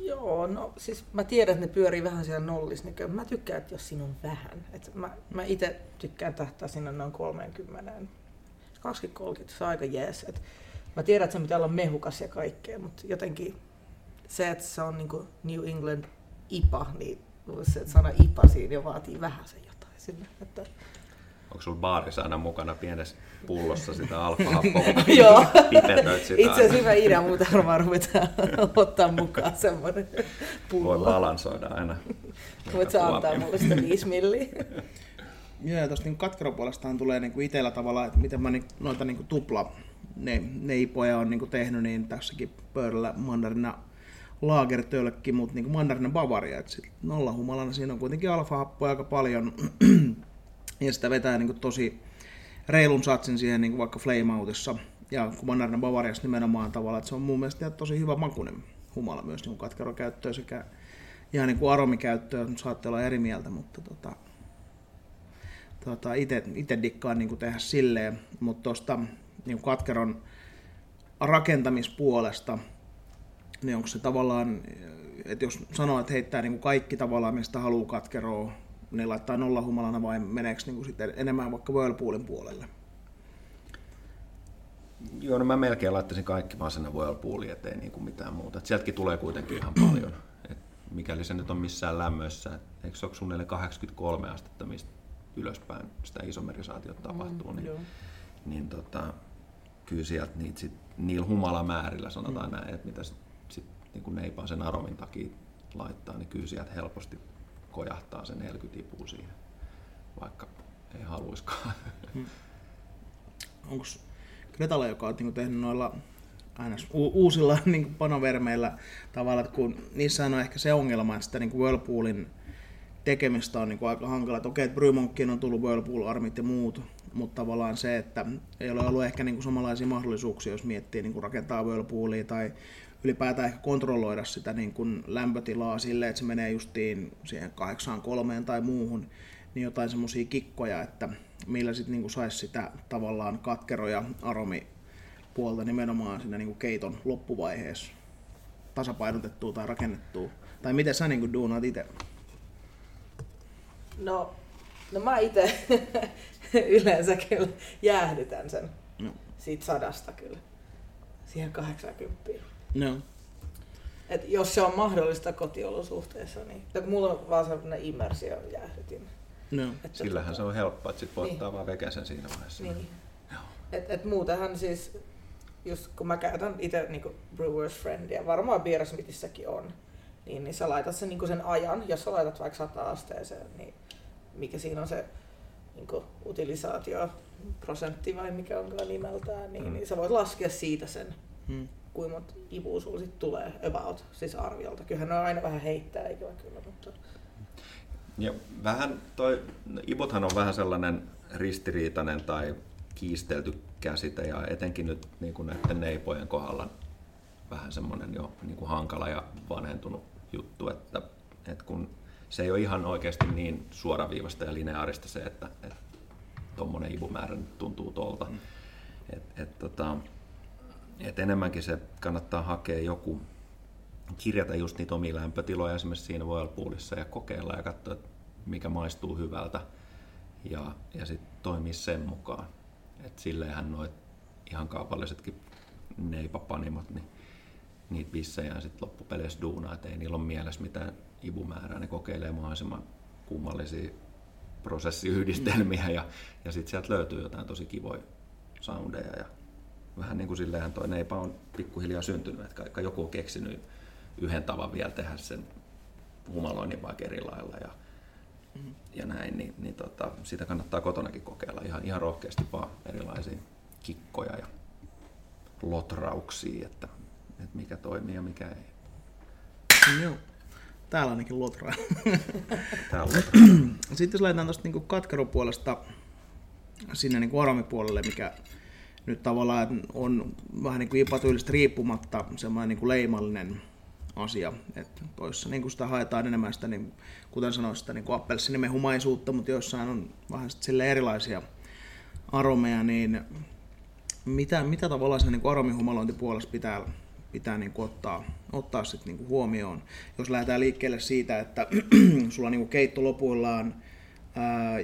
Joo, no siis mä tiedän, että ne pyörii vähän siellä nollissa, niin mä tykkään, että jos siinä on vähän. Et mä, mä itse tykkään tähtää sinne noin 30. 20-30, se on aika jees. Et mä tiedän, että se pitää olla mehukas ja kaikkea, mutta jotenkin se, että se on niin New England IPA, niin se, että sana IPA siinä jo vaatii vähän se jotain sinne. Että... Onko sulla baarissa aina mukana pienessä pullossa (laughs) sitä alfa-happoa, (laughs) Joo. sitä Itse asiassa hyvä idea, mutta varmaan ruvetaan (laughs) ottaa mukaan semmoinen pullo. Voi balansoida aina. Voit sä antaa mulle sitä 5 milliä. Joo, ja tuosta niin katkeropuolestaan tulee niin kuin itsellä tavallaan, että miten mä niin, noita niin kuin tupla ne, neipoja on niin kuin tehnyt, niin tässäkin pöydällä mandarina laagertölkki, mutta niin mandarinen Bavaria. Et sit nollahumalana siinä on kuitenkin alfa-happoja aika paljon. (clears throat) ja sitä vetää niin kuin tosi reilun satsin siihen niin kuin vaikka Flameoutissa. Ja kun mandarinen Bavariassa nimenomaan tavallaan, että se on mun mielestä tosi hyvä makunen humala myös niin katkerokäyttöä sekä ihan niin kuin aromikäyttöä, saatte olla eri mieltä, mutta tota, tota, itse dikkaan niin kuin tehdä silleen, mutta tuosta niin katkeron rakentamispuolesta, niin onko se tavallaan, että jos sanoo, että heittää niin kuin kaikki tavallaan, mistä haluaa katkeroa, niin laittaa nollahumalana vai meneekö niin kuin sitten enemmän vaikka Whirlpoolin puolelle? Joo, no mä melkein laittaisin kaikki vaan sinne Whirlpooliin, ettei niin kuin mitään muuta. Et sieltäkin tulee kuitenkin ihan paljon. Et mikäli se nyt on missään lämmössä, et eikö se ole suunnilleen 83 astetta, mistä ylöspäin sitä isomerisaatiota tapahtuu, mm, niin, niin tota, kyllä sieltä niitä sit, niillä humalamäärillä sanotaan mm. näin, että mitä sit, sit niin kuin neipaan sen aromin takia laittaa, niin kyllä sieltä helposti kojahtaa se 40 tipua siihen, vaikka ei haluiskaan. Hmm. Onko Kretala, joka on niin tehnyt noilla aina uusilla (laughs) niin panovermeillä tavalla, että kun niissä on ehkä se ongelma, että sitä niin Whirlpoolin tekemistä on niin kuin aika hankala. Että okei, että on tullut Whirlpool-armit ja muut, mutta tavallaan se, että ei ole ollut ehkä niin kuin samanlaisia mahdollisuuksia, jos miettii niin kuin rakentaa Whirlpoolia tai ylipäätään ehkä kontrolloida sitä niin kuin lämpötilaa silleen, että se menee justiin siihen 8-3 tai muuhun, niin jotain semmoisia kikkoja, että millä sitten niin saisi sitä tavallaan katkeroja aromi puolta nimenomaan siinä niin kuin keiton loppuvaiheessa tasapainotettua tai rakennettua. Tai miten sä niin kuin duunaat itse? No, no mä itse (laughs) yleensä kyllä jäähdytän sen no. siitä sadasta kyllä siihen 80. No. Et jos se on mahdollista kotiolosuhteissa, niin et mulla on vaan sellainen immersio jäähdytin. No. Että Sillähän tota... se on helppoa, että sit voi niin. ottaa vaan vekäsen siinä vaiheessa. Niin. Et, et muutenhan siis, just kun mä käytän itse niinku Brewer's Friendia, varmaan Beersmithissäkin on, niin, niin sä laitat sen, niinku sen ajan, jos sä laitat vaikka 100 asteeseen, niin mikä siinä on se niinku, utilisaatio prosentti vai mikä onkaan nimeltään, niin, mm. niin sä voit laskea siitä sen hmm. Kuinka monta ipua sulla sit tulee about, siis arviolta. Kyllähän ne on aina vähän heittää, eikö kyllä, mutta... Ja vähän toi, no, ibothan on vähän sellainen ristiriitainen tai kiistelty käsite ja etenkin nyt niin kuin näiden neipojen kohdalla vähän semmoinen jo niin kuin hankala ja vanhentunut juttu, että, että kun se ei ole ihan oikeasti niin suoraviivasta ja lineaarista se, että, että tuommoinen ibumäärä tuntuu tuolta. Mm. Et, et, tota, et enemmänkin se kannattaa hakea joku, kirjata just niitä omia lämpötiloja. Esimerkiksi siinä Whirlpoolissa ja kokeilla ja katsoa, että mikä maistuu hyvältä. Ja, ja sitten toimia sen mukaan. Et silleenhän noit ihan kaupallisetkin neipapanimot, niin niitä bissejä sitten loppupeleissä duunaa, että ei niillä ole mielessä mitään ibumäärää, ne kokeilee mahdollisimman kummallisia prosessiyhdistelmiä ja, ja sitten sieltä löytyy jotain tosi kivoja soundeja ja vähän niin kuin silleen toi neipä on pikkuhiljaa syntynyt, että joku on keksinyt yhden tavan vielä tehdä sen humaloinnin vaikka eri lailla ja, mm. ja näin, niin, niin tota, sitä kannattaa kotonakin kokeilla ihan, ihan rohkeasti vaan erilaisia kikkoja ja lotrauksia, että että mikä toimii ja mikä ei. Joo. Täällä ainakin lotraa. (laughs) Täällä. Sitten jos lähdetään tuosta niin katkerupuolesta sinne niin aromipuolelle, mikä nyt tavallaan on vähän niin kuin ipatyylistä riippumatta semmoinen niin kuin leimallinen asia. Että toissa niin kuin sitä haetaan enemmän sitä, niin, kuten sanoin, sitä niin appelsiinimehumaisuutta, mutta joissain on vähän sille erilaisia aromeja, niin mitä, mitä tavallaan siinä niin aromihumalointipuolessa pitää, pitää niin kuin ottaa, ottaa sit niin kuin huomioon, jos lähdetään liikkeelle siitä, että (clears throat) sulla niin kuin keitto lopuillaan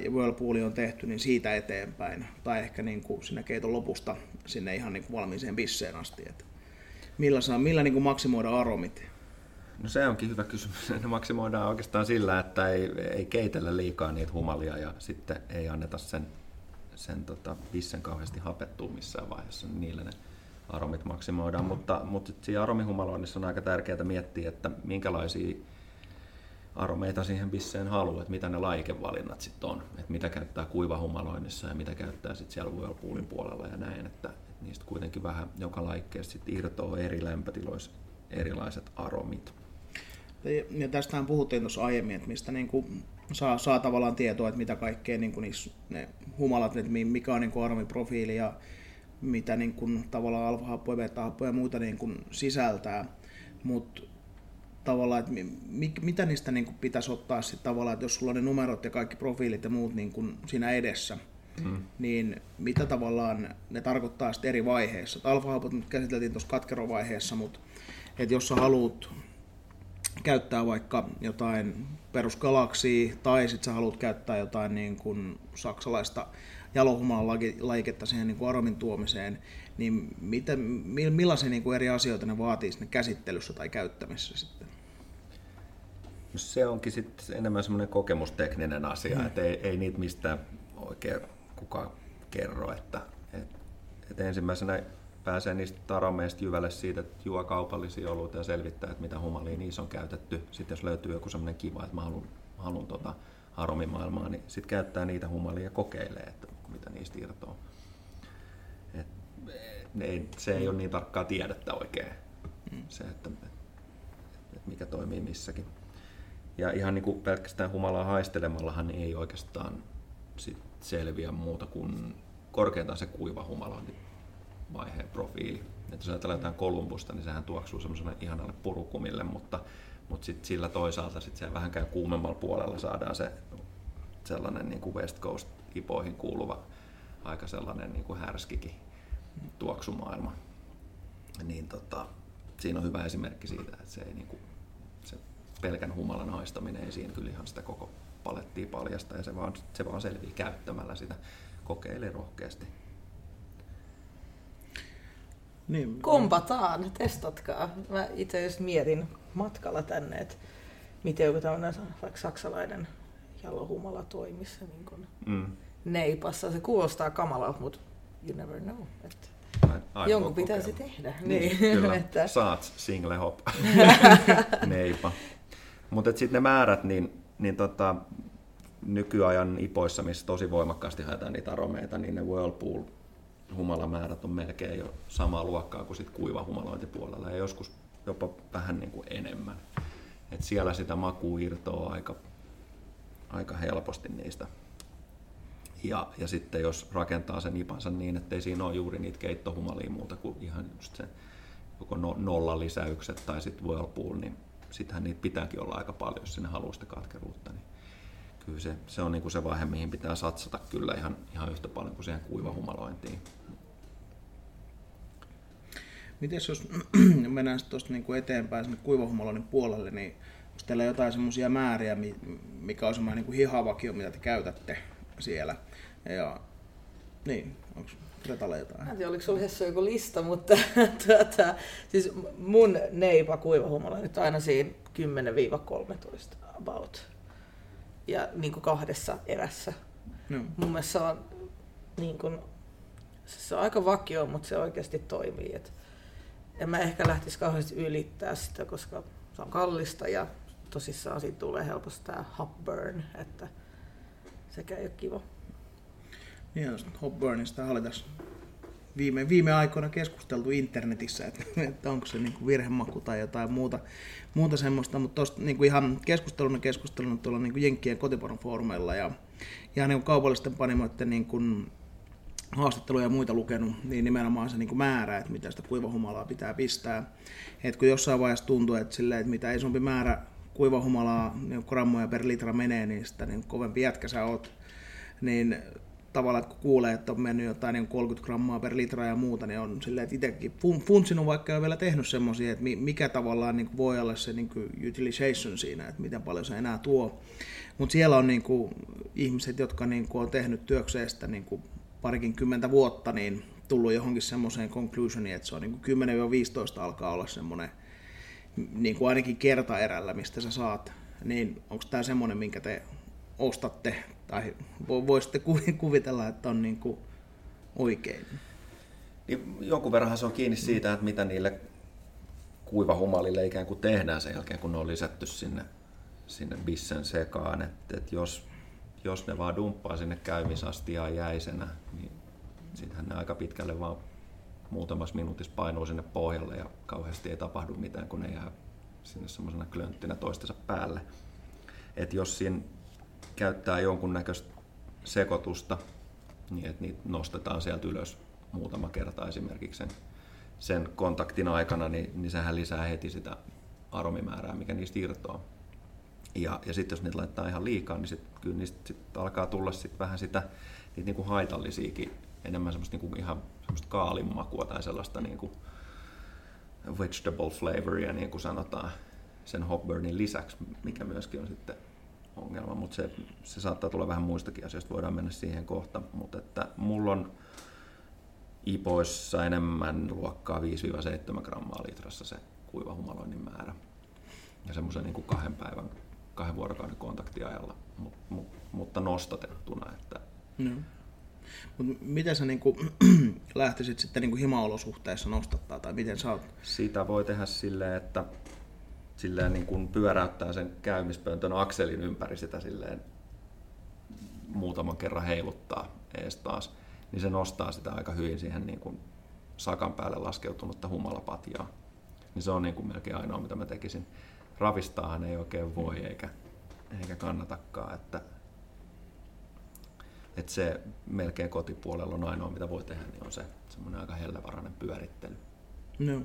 ja whirlpooli on tehty, niin siitä eteenpäin. Tai ehkä niin kuin sinne keiton lopusta sinne ihan niin kuin valmiiseen bisseen asti. Että millä, saa, millä niin kuin maksimoida aromit? No se onkin hyvä kysymys. (laughs) Ne maksimoidaan oikeastaan sillä, että ei, ei keitellä liikaa niitä humalia ja sitten ei anneta sen, sen tota, bissen kauheasti hapettua missään vaiheessa. Niillä ne aromit maksimoidaan, mm. mutta, mutta siinä aromihumaloinnissa on aika tärkeää miettiä, että minkälaisia aromeita siihen bisseen haluaa, että mitä ne laikevalinnat sitten on, että mitä käyttää kuivahumaloinnissa ja mitä käyttää sitten siellä whirlpoolin puolella ja näin, että, niistä kuitenkin vähän joka laikkeesta sitten irtoaa eri lämpötiloissa erilaiset aromit. Ja tästähän puhuttiin tuossa aiemmin, että mistä niin kuin saa, saa tavallaan tietoa, että mitä kaikkea niin kuin niissä, ne humalat, että mikä on niin kuin aromiprofiili ja mitä niin kuin, tavallaan alfahappoja, beta ja muuta niin kuin sisältää. Mutta tavallaan, että mi, mitä niistä niin kuin pitäisi ottaa sitten tavallaan, että jos sulla on ne numerot ja kaikki profiilit ja muut niin kuin siinä edessä, mm. niin mitä tavallaan ne tarkoittaa sitten eri vaiheissa. Alfahapot nyt käsiteltiin tuossa katkerovaiheessa, mutta että jos sä haluat käyttää vaikka jotain perusgalaksia tai sitten sä haluat käyttää jotain niin kuin saksalaista jalohumalan laiketta siihen niin kuin aromin tuomiseen, niin mitä, millaisia niin kuin eri asioita ne vaatii sinne käsittelyssä tai käyttämisessä sitten? Se onkin sitten enemmän semmoinen kokemustekninen asia, mm. että ei, ei niitä mistään oikein kukaan kerro, että, että, että ensimmäisenä pääsee niistä tarameista jyvälle siitä, että juo kaupallisia oluita ja selvittää, että mitä humalia niissä on käytetty. Sitten jos löytyy joku semmoinen kiva, että mä haluan, haluan tota aromimaailmaa, niin sitten käyttää niitä humalia ja kokeilee, että mitä niistä irtoaa. Et, ei, se ei ole niin tarkkaa tiedettä oikein, mm. se, että, että mikä toimii missäkin. Ja ihan niin kuin pelkästään humalaa haistelemallahan ei oikeastaan sit selviä muuta kuin korkeintaan se kuiva humalointi vaiheen profiili. Että jos ajatellaan jotain Kolumbusta, niin sehän tuoksuu semmoiselle ihanalle purukumille, mutta, mutta sit sillä toisaalta sit se vähän käy kuumemmalla puolella saadaan se sellainen niin kuin West Coast ipoihin kuuluva aika sellainen niin kuin härskikin tuoksumaailma. Niin tota, siinä on hyvä esimerkki siitä, että se, ei niin kuin, pelkän humalan haistaminen ei siinä kyllä ihan sitä koko palettia paljasta ja se vaan, se vaan selvii käyttämällä sitä. Kokeile rohkeasti. Niin. Kompataan, testatkaa. Mä itse just mietin matkalla tänne, että miten joku tämmöinen vaikka saksalainen jalohumala toimisi niin kuin mm. neipassa. Se kuulostaa kamalalta, mutta you never know. Että jonkun pitäisi tehdä. Niin, (laughs) kyllä. että... Saat single hop (laughs) neipa. Mutta sitten ne määrät, niin, niin tota, nykyajan ipoissa, missä tosi voimakkaasti haetaan niitä aromeita, niin ne Whirlpool humalamäärät on melkein jo samaa luokkaa kuin sit kuiva humalointipuolella ja joskus jopa vähän niin kuin enemmän. Et siellä sitä makuu irtoaa aika, aika helposti niistä. Ja, ja sitten jos rakentaa sen ipansa niin, että ei siinä ole juuri niitä keittohumalia muuta kuin ihan just se joko no, nolla lisäykset tai sitten Whirlpool, niin sittenhän niitä pitääkin olla aika paljon, jos sinne haluaa sitä katkeruutta. Niin kyllä se, se on niin kuin se vaihe, mihin pitää satsata kyllä ihan, ihan yhtä paljon kuin siihen kuivahumalointiin. Miten jos (clears throat) mennään tuosta niin kuin eteenpäin sinne kuivahumaloinnin puolelle, niin onko teillä jotain semmoisia määriä, mikä on semmoinen niin hihavakio, mitä te käytätte siellä? Ja, niin, onko Retalle jotain? En tiedä, oliko sulla Hessa joku lista, mutta (laughs) tuota, siis mun neipa kuivahumala nyt aina siinä 10-13 about. Ja niin kuin kahdessa erässä. No. Mun mielestä se on, niin kuin, se on aika vakio, mutta se oikeasti toimii. Et en mä ehkä lähtisi kauheasti ylittää sitä, koska se on kallista ja tosissaan siitä tulee helposti tämä hot burn, että sekä ei ole kiva. Niin, hot burnista oli tässä viime, viime aikoina keskusteltu internetissä, että, että onko se niin virhemaku tai jotain muuta, muuta semmoista, mutta tuosta niin kuin ihan keskusteluna keskusteluna tuolla niin kuin Jenkkien kotiporon foorumeilla ja ihan niin kaupallisten panimoiden niin kuin haastatteluja ja muita lukenut, niin nimenomaan se niin kuin määrä, että mitä sitä kuivahumalaa pitää pistää. Et kun jossain vaiheessa tuntuu, että, sille, että mitä isompi määrä kuivahumalaa niin grammoja per litra menee, niin sitä niin kovempi jätkä sä oot. Niin tavallaan, että kun kuulee, että on mennyt jotain niin 30 grammaa per litra ja muuta, niin on silleen, että itsekin funtsinut, vaikka ei ole vielä tehnyt semmoisia, että mikä tavallaan niin voi olla se niin utilization siinä, että miten paljon se enää tuo. Mutta siellä on niin kuin, ihmiset, jotka niin kuin, on tehnyt työkseestä niin kuin, parikin kymmentä vuotta, niin tullut johonkin semmoiseen conclusioniin, että se on niin kuin 10-15 alkaa olla semmoinen niin kuin ainakin kertaerällä, mistä sä saat. Niin onko tämä semmoinen, minkä te ostatte, tai voisitte (laughs) kuvitella, että on niin kuin oikein? Niin jonkun verran se on kiinni siitä, että mitä niille kuivahumalille ikään kuin tehdään sen jälkeen, kun ne on lisätty sinne, sinne bissen sekaan. Että et jos, jos ne vaan dumppaa sinne käymisastiaan jäisenä, niin sittenhän ne aika pitkälle vaan muutamassa minuutissa painuu sinne pohjalle ja kauheasti ei tapahdu mitään, kun ne jää sinne semmoisena klönttinä toistensa päälle. Et jos siinä käyttää jonkunnäköistä sekoitusta, niin että niitä nostetaan sieltä ylös muutama kerta esimerkiksi sen, sen kontaktin aikana, niin, niin sehän lisää heti sitä aromimäärää, mikä niistä irtoaa. Ja, ja sitten jos niitä laittaa ihan liikaa, niin sit, kyllä niistä sit alkaa tulla sit vähän sitä, niitä niinku haitallisiakin, enemmän semmoista niinku ihan semmoista kaalinmakua tai sellaista niinku vegetable flavoria, niin kuin sanotaan, sen hopburnin lisäksi, mikä myöskin on sitten ongelma, mutta se, se saattaa tulla vähän muistakin asioista, voidaan mennä siihen kohta, mutta että mulla on ipoissa enemmän luokkaa 5-7 grammaa litrassa se kuivahumaloinnin määrä. Ja semmoisen niin kuin kahden päivän, kahden vuorokauden kontaktiajalla, mut, mut, mutta nostatettuna. Että... No. Mut miten sä niinku, (clears throat) lähtisit sitten niinku himaolosuhteissa nostattaa, tai miten sä oot? Sitä voi tehdä silleen, että silleen niin kuin pyöräyttää sen käymispöntön akselin ympäri sitä silleen muutaman kerran heiluttaa ees taas, niin se nostaa sitä aika hyvin siihen niin kuin sakan päälle laskeutunutta humalapatjaa. Niin se on niin kuin melkein ainoa, mitä mä tekisin. Ravistaahan ei oikein voi eikä, eikä kannatakaan, että, että se melkein kotipuolella on ainoa, mitä voi tehdä, niin on se semmoinen aika hellevarainen pyörittely. No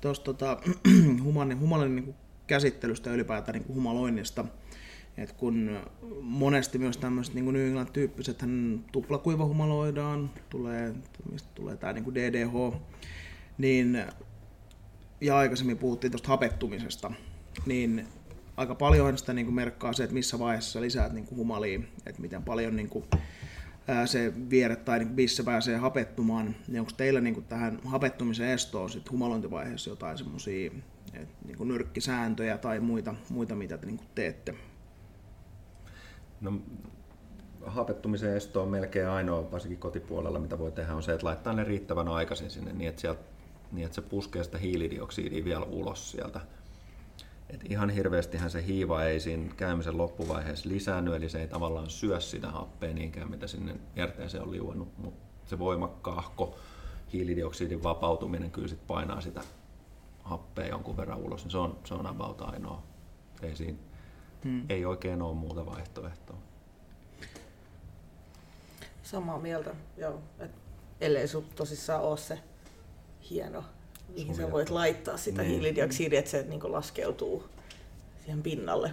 tuosta tota, (clears throat) humanin, humalin niin käsittelystä ylipäätään niin kuin humaloinnista. Et kun monesti myös tämmöiset niin New England-tyyppiset tuplakuivahumaloidaan, tulee, mistä tulee tämä niin DDH, niin, ja aikaisemmin puhuttiin tuosta hapettumisesta, niin aika paljon sitä niin kuin merkkaa se, että missä vaiheessa lisäät niin kuin humalia, että miten paljon niin kuin, se viere tai niin missä pääsee hapettumaan, niin onko teillä niin kuin tähän hapettumisen estoon sit humalointivaiheessa jotain semmoisia niin nyrkkisääntöjä tai muita, muita mitä te niin kuin teette? No, hapettumisen esto on melkein ainoa, varsinkin kotipuolella, mitä voi tehdä, on se, että laittaa ne riittävän aikaisin sinne niin, että, sieltä, niin että se puskee sitä hiilidioksidia vielä ulos sieltä et ihan hirveästihän se hiiva ei siinä käymisen loppuvaiheessa lisäänny, eli se ei tavallaan syö sitä happea niinkään, mitä sinne järteeseen on liuennut, mutta se voimakkaahko hiilidioksidin vapautuminen kyllä sit painaa sitä happea jonkun verran ulos, niin se on, se on about ainoa. Ei, siinä, hmm. ei oikein ole muuta vaihtoehtoa. Samaa mieltä, joo. Et ellei sun tosissaan ole se hieno mihin sä voit laittaa sitä niin. hiilidioksidia, että se niin laskeutuu siihen pinnalle.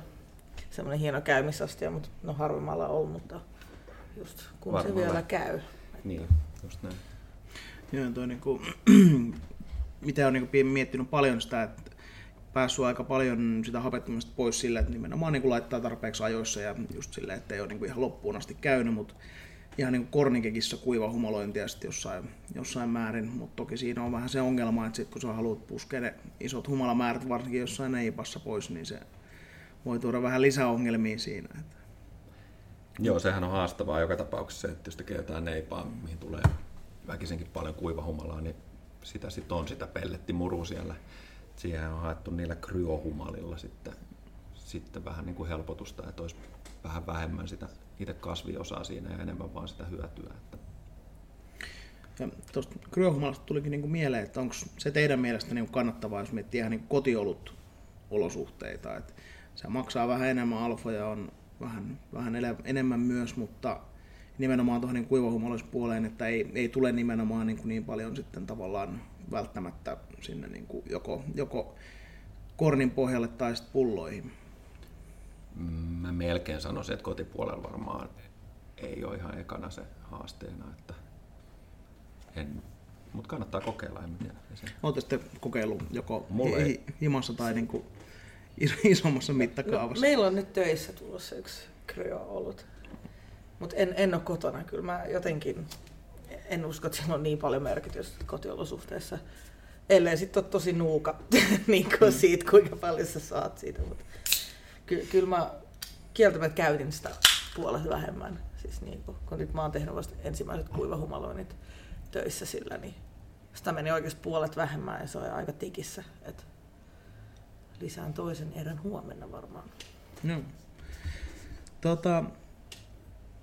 Semmoinen hieno käymisastia, mutta no harvemmalla on, mutta just kun Varmalla. se vielä käy. Niin, just näin. Joo, toi niinku, (clears throat) mitä on niinku miettinyt paljon sitä, että päässyt aika paljon sitä hapettumista pois sillä, että nimenomaan niin laittaa tarpeeksi ajoissa ja just silleen, että ei ole niin ihan loppuun asti käynyt, mutta ihan niin kornikekissä kuiva humalointia sitten jossain, jossain määrin, mutta toki siinä on vähän se ongelma, että sit kun sä haluat puskea ne isot humalamäärät varsinkin jossain neipassa pois, niin se voi tuoda vähän lisäongelmia siinä. Että. Joo, sehän on haastavaa joka tapauksessa, että jos tekee jotain neipaa, mihin tulee väkisenkin paljon kuivahumalaa, niin sitä sitten on sitä pellettimuru siellä. Siihen on haettu niillä kryohumalilla sitten, sitten vähän niin kuin helpotusta, että olisi vähän vähemmän sitä itse kasviosaa siinä ja enemmän vaan sitä hyötyä. Että... Ja tuosta kryohumalasta tulikin niinku mieleen, että onko se teidän mielestä niinku kannattavaa, jos miettii ihan niinku kotiolut olosuhteita. Et se maksaa vähän enemmän, alfoja on vähän, vähän enemmän myös, mutta nimenomaan tuohon niin kuivahumaloispuoleen, että ei, ei tule nimenomaan niin, kuin niin paljon sitten tavallaan välttämättä sinne niin kuin joko, joko kornin pohjalle tai sitten pulloihin. Mä melkein sanoisin, että kotipuolella varmaan ei ole ihan ekana se haasteena, että en, mutta kannattaa kokeilla, en tiedä. Olette sitten kokeillut joko Mulle ei... himassa tai niin kuin (laughs) isommassa mittakaavassa? No, meillä on nyt töissä tulossa yksi kryo ollut. Mutta en, en ole kotona. Kyllä mä jotenkin en usko, että sillä on niin paljon merkitystä kotiolosuhteissa. Ellei sitten ole tosi nuuka (laughs) niin kuin mm. siitä, kuinka paljon sä saat siitä. Mutta ky- kyllä mä kieltämättä käytin sitä puolet vähemmän. Siis niin kuin, kun nyt mä oon tehnyt vasta ensimmäiset kuivahumaloinnit töissä sillä, niin sitä meni oikeasti puolet vähemmän ja se on aika tikissä. Et lisään toisen erän huomenna varmaan. No. Tota,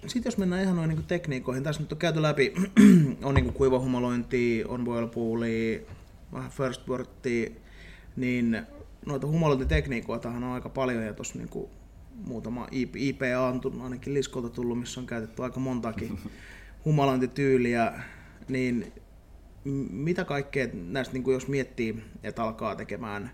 sitten jos mennään ihan noin niin tekniikoihin, tässä nyt on käyty läpi, (clears throat) on niin kuivahumalointi, on whirlpoolia, vähän first wordia, niin noita humalointitekniikoita on aika paljon ja tuossa niin muutama IPA on ainakin Liskolta tullut, missä on käytetty aika montakin (laughs) humalointityyliä, niin mitä kaikkea näistä, niin jos miettii, että alkaa tekemään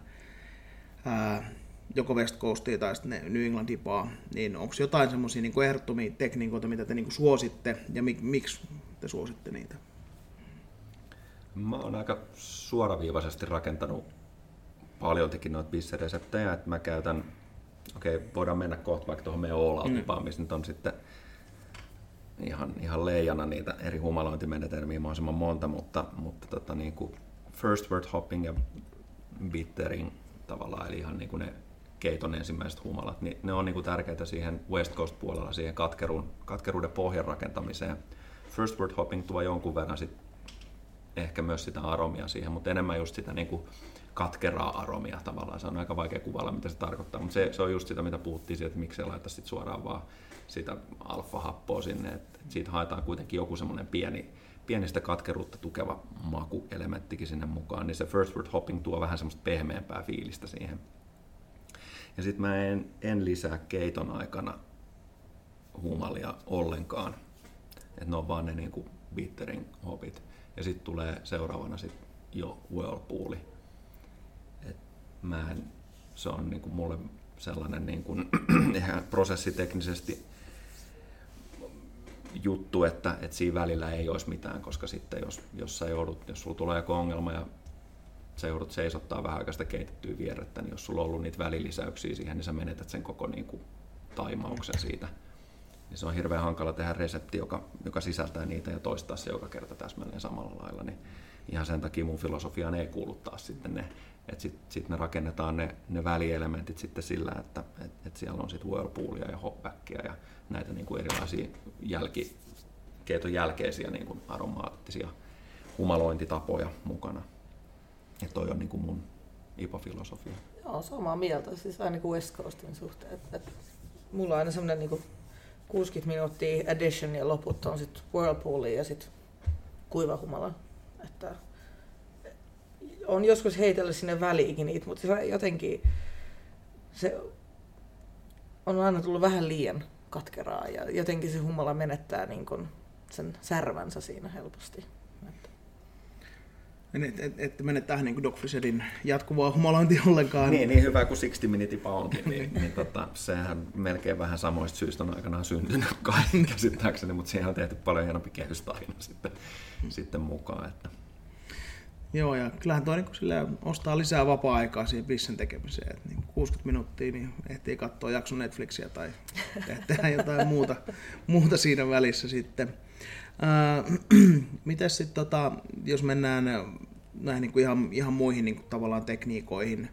ää, joko West Coastia tai sitten New England IPAa, niin onko jotain semmoisia niin ehdottomia tekniikoita, mitä te niin suositte ja mik, miksi te suositte niitä? Mä oon aika suoraviivaisesti rakentanut paljon tekin noita bissereseptejä, että mä käytän, okei okay, voidaan mennä kohta vaikka tuohon meidän all mm. missä nyt on sitten ihan, ihan leijana niitä eri humalointimenetelmiä mahdollisimman monta, mutta, mutta tota, niin kuin first word hopping ja bittering tavallaan, eli ihan niin kuin ne keiton ensimmäiset humalat, niin ne on niin kuin tärkeitä siihen West Coast-puolella, siihen katkeruun, katkeruuden pohjan rakentamiseen. First word hopping tuo jonkun verran sit ehkä myös sitä aromia siihen, mutta enemmän just sitä niin kuin katkeraa aromia tavallaan. Se on aika vaikea kuvailla, mitä se tarkoittaa, mutta se, se on just sitä, mitä puhuttiin siitä, että miksi ei laita sit suoraan vaan sitä alfa-happoa sinne, että siitä haetaan kuitenkin joku semmoinen pieni, pienistä katkeruutta tukeva makuelementtikin sinne mukaan, niin se first word hopping tuo vähän semmoista pehmeämpää fiilistä siihen. Ja sitten mä en, en lisää keiton aikana humalia ollenkaan. Että ne on vaan ne niinku bittering hopit. Ja sitten tulee seuraavana sit jo whirlpooli. Mä en, se on niinku mulle sellainen niinku, (clears throat) prosessiteknisesti juttu, että, että siinä välillä ei olisi mitään, koska sitten jos, jos sä joudut, jos sulla tulee joku ongelma ja sä joudut seisottaa vähän aikaa sitä keitettyä vierrettä, niin jos sulla on ollut niitä välilisäyksiä siihen, niin sä menetät sen koko niin kuin, taimauksen siitä. Niin se on hirveän hankala tehdä resepti, joka, joka sisältää niitä ja toistaa se joka kerta täsmälleen samalla lailla. Niin ihan sen takia mun filosofiaan ei kuulu taas sitten ne, että sitten sit ne rakennetaan ne, ne välielementit sitten sillä, että et, et siellä on sitten whirlpoolia ja hopbackia ja näitä niin kuin erilaisia jälki, keiton jälkeisiä niin kuin aromaattisia humalointitapoja mukana. Ja toi on niin kuin mun IPA-filosofia. Joo, samaa mieltä, siis aina kuin West Coastin suhteen. Et, et, mulla on aina semmoinen niin 60 minuuttia addition ja loput on sitten whirlpoolia ja sitten kuivahumala. Että on joskus heitellyt sinne väliinkin niitä, mutta se jotenkin se on aina tullut vähän liian katkeraa ja jotenkin se humala menettää niin kun sen särvänsä siinä helposti. Et, et, et mene tähän niin Doc Fisherin jatkuvaa humalointia ollenkaan. Niin, niin hyvä kuin 60 Minute onkin, niin, niin tota, sehän melkein vähän samoista syistä on aikanaan syntynyt (laughs) kai käsittääkseni, mutta siihen on tehty paljon hienompi kehystarina sitten, hmm. sitten mukaan. Että. Joo, ja kyllähän tuo niin ostaa lisää vapaa-aikaa siihen bissen tekemiseen. Et niin 60 minuuttia niin ehtii katsoa jakso Netflixiä tai tehdä jotain muuta, muuta siinä välissä sitten. Äh, (clears throat) mitäs sitten, tota, jos mennään näihin niin kuin ihan, ihan muihin niin kuin tavallaan tekniikoihin,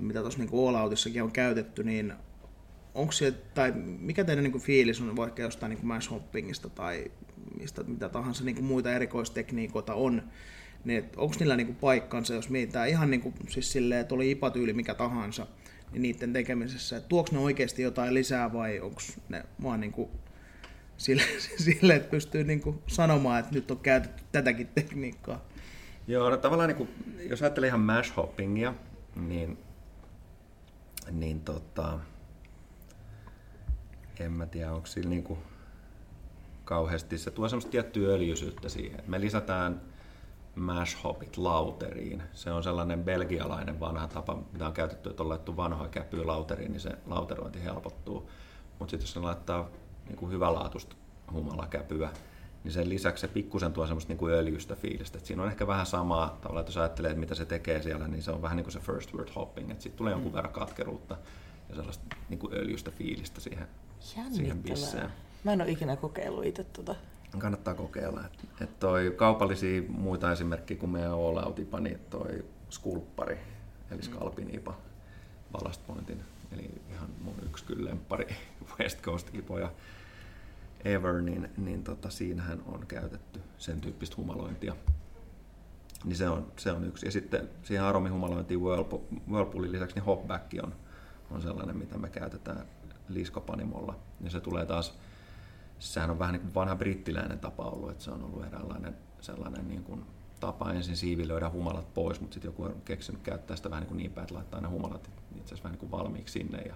mitä tuossa niin All on käytetty, niin onko se, tai mikä teidän niin kuin fiilis on vaikka jostain niin mass hoppingista tai mistä, mitä tahansa niin kuin muita erikoistekniikoita on, niin onko niillä niin kuin paikkansa, jos mietitään ihan niin kuin, siis silleen, että oli ipatyyli mikä tahansa, niin niiden tekemisessä, että tuoks ne oikeasti jotain lisää vai onko ne vaan niin kuin sille, (laughs) sille että pystyy niin kuin sanomaan, että nyt on käytetty tätäkin tekniikkaa. Joo, no tavallaan niin kuin, jos ajattelee ihan mash hoppingia, niin, niin tota, en mä tiedä, onko sillä niin kuin kauheasti, se tuo semmoista tiettyä öljysyyttä siihen. Me lisätään mash hopit lauteriin. Se on sellainen belgialainen vanha tapa, mitä on käytetty, että on laittu vanhoja käpyä lauteriin, niin se lauterointi helpottuu. Mutta sitten jos ne laittaa niin kuin hyvälaatuista humalakäpyä, niin sen lisäksi se pikkusen tuo semmoista niin kuin öljystä fiilistä. Et siinä on ehkä vähän samaa, tavallaan, että jos ajattelee, että mitä se tekee siellä, niin se on vähän niin kuin se first word hopping, että sitten tulee jonkun mm. verran katkeruutta ja sellaista niin kuin öljystä fiilistä siihen, siihen bisseen. Mä en ole ikinä kokeillut itse tuota. Kannattaa kokeilla. Et, et toi kaupallisia muita esimerkkejä kuin meidän All Out IPA, niin toi Skulppari, eli Scalpin IPA, Ballast Pointin, eli ihan mun yksi kyllä lemppari (laughs) West Coast IPOja ever, niin, niin tota, siinähän on käytetty sen tyyppistä humalointia. Niin se on, se on yksi. Ja sitten siihen aromihumalointiin Whirlpoolin lisäksi niin hopback on, on sellainen, mitä me käytetään liskopanimolla. Ja se tulee taas, sehän on vähän niin kuin vanha brittiläinen tapa ollut, että se on ollut eräänlainen sellainen niin kuin tapa ensin siivilöidä humalat pois, mutta sitten joku on keksinyt käyttää sitä vähän niin, kuin niin päin, että laittaa ne humalat itse asiassa vähän niin kuin valmiiksi sinne ja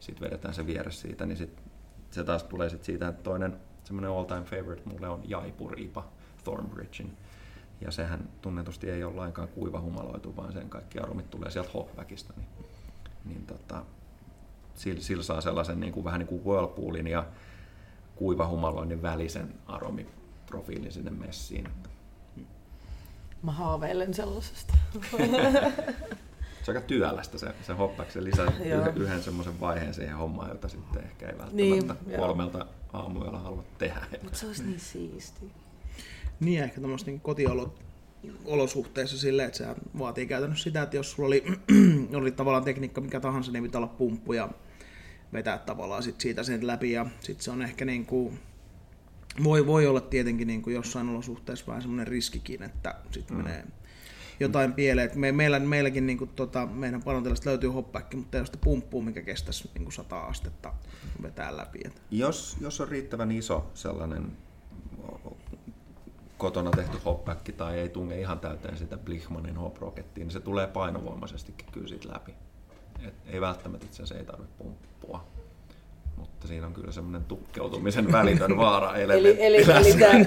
sitten vedetään se vieressä siitä, niin sit se taas tulee sit siitä, että toinen semmoinen all time favorite mulle on Jaipuriipa Thornbridgein. Ja sehän tunnetusti ei ole lainkaan kuiva humaloitu, vaan sen kaikki aromit tulee sieltä hopbackista. Niin, niin tota, sillä, sillä saa sellaisen niin kuin, vähän niin kuin whirlpoolin ja kuiva humaloinnin välisen aromiprofiilin sinne messiin. Mä haaveilen sellaisesta. (laughs) se on aika työlästä se, se hoppaksi. Se lisää yhden semmoisen vaiheen siihen hommaan, jota sitten ehkä ei välttämättä niin, kolmelta aamuyöllä halua tehdä. Mutta se olisi niin siisti. Niin, ehkä tämmöistä niin kotiolot olosuhteissa silleen, että se vaatii käytännössä sitä, että jos sulla oli, (clears throat) oli tavallaan tekniikka mikä tahansa, niin pitää olla pumppu ja vetää tavallaan sit siitä sen läpi ja sitten se on ehkä niin kuin, voi, voi olla tietenkin niin kuin jossain olosuhteessa vähän semmoinen riskikin, että sitten mm. menee jotain pieleen. Me, meillä, meilläkin niin kuin, tota, meidän panontilasta löytyy hoppäkki, mutta ei ole sitä pumppua, mikä kestäisi niin kuin 100 astetta vetää läpi. Jos, jos on riittävän iso sellainen kotona tehty hoppäkki tai ei tunge ihan täyteen sitä Blichmanin hop niin se tulee painovoimaisestikin kyllä siitä läpi. Et ei välttämättä itse asiassa ei tarvitse pumppua. Mutta siinä on kyllä semmoinen tukkeutumisen välitön vaara Eli, eli, eli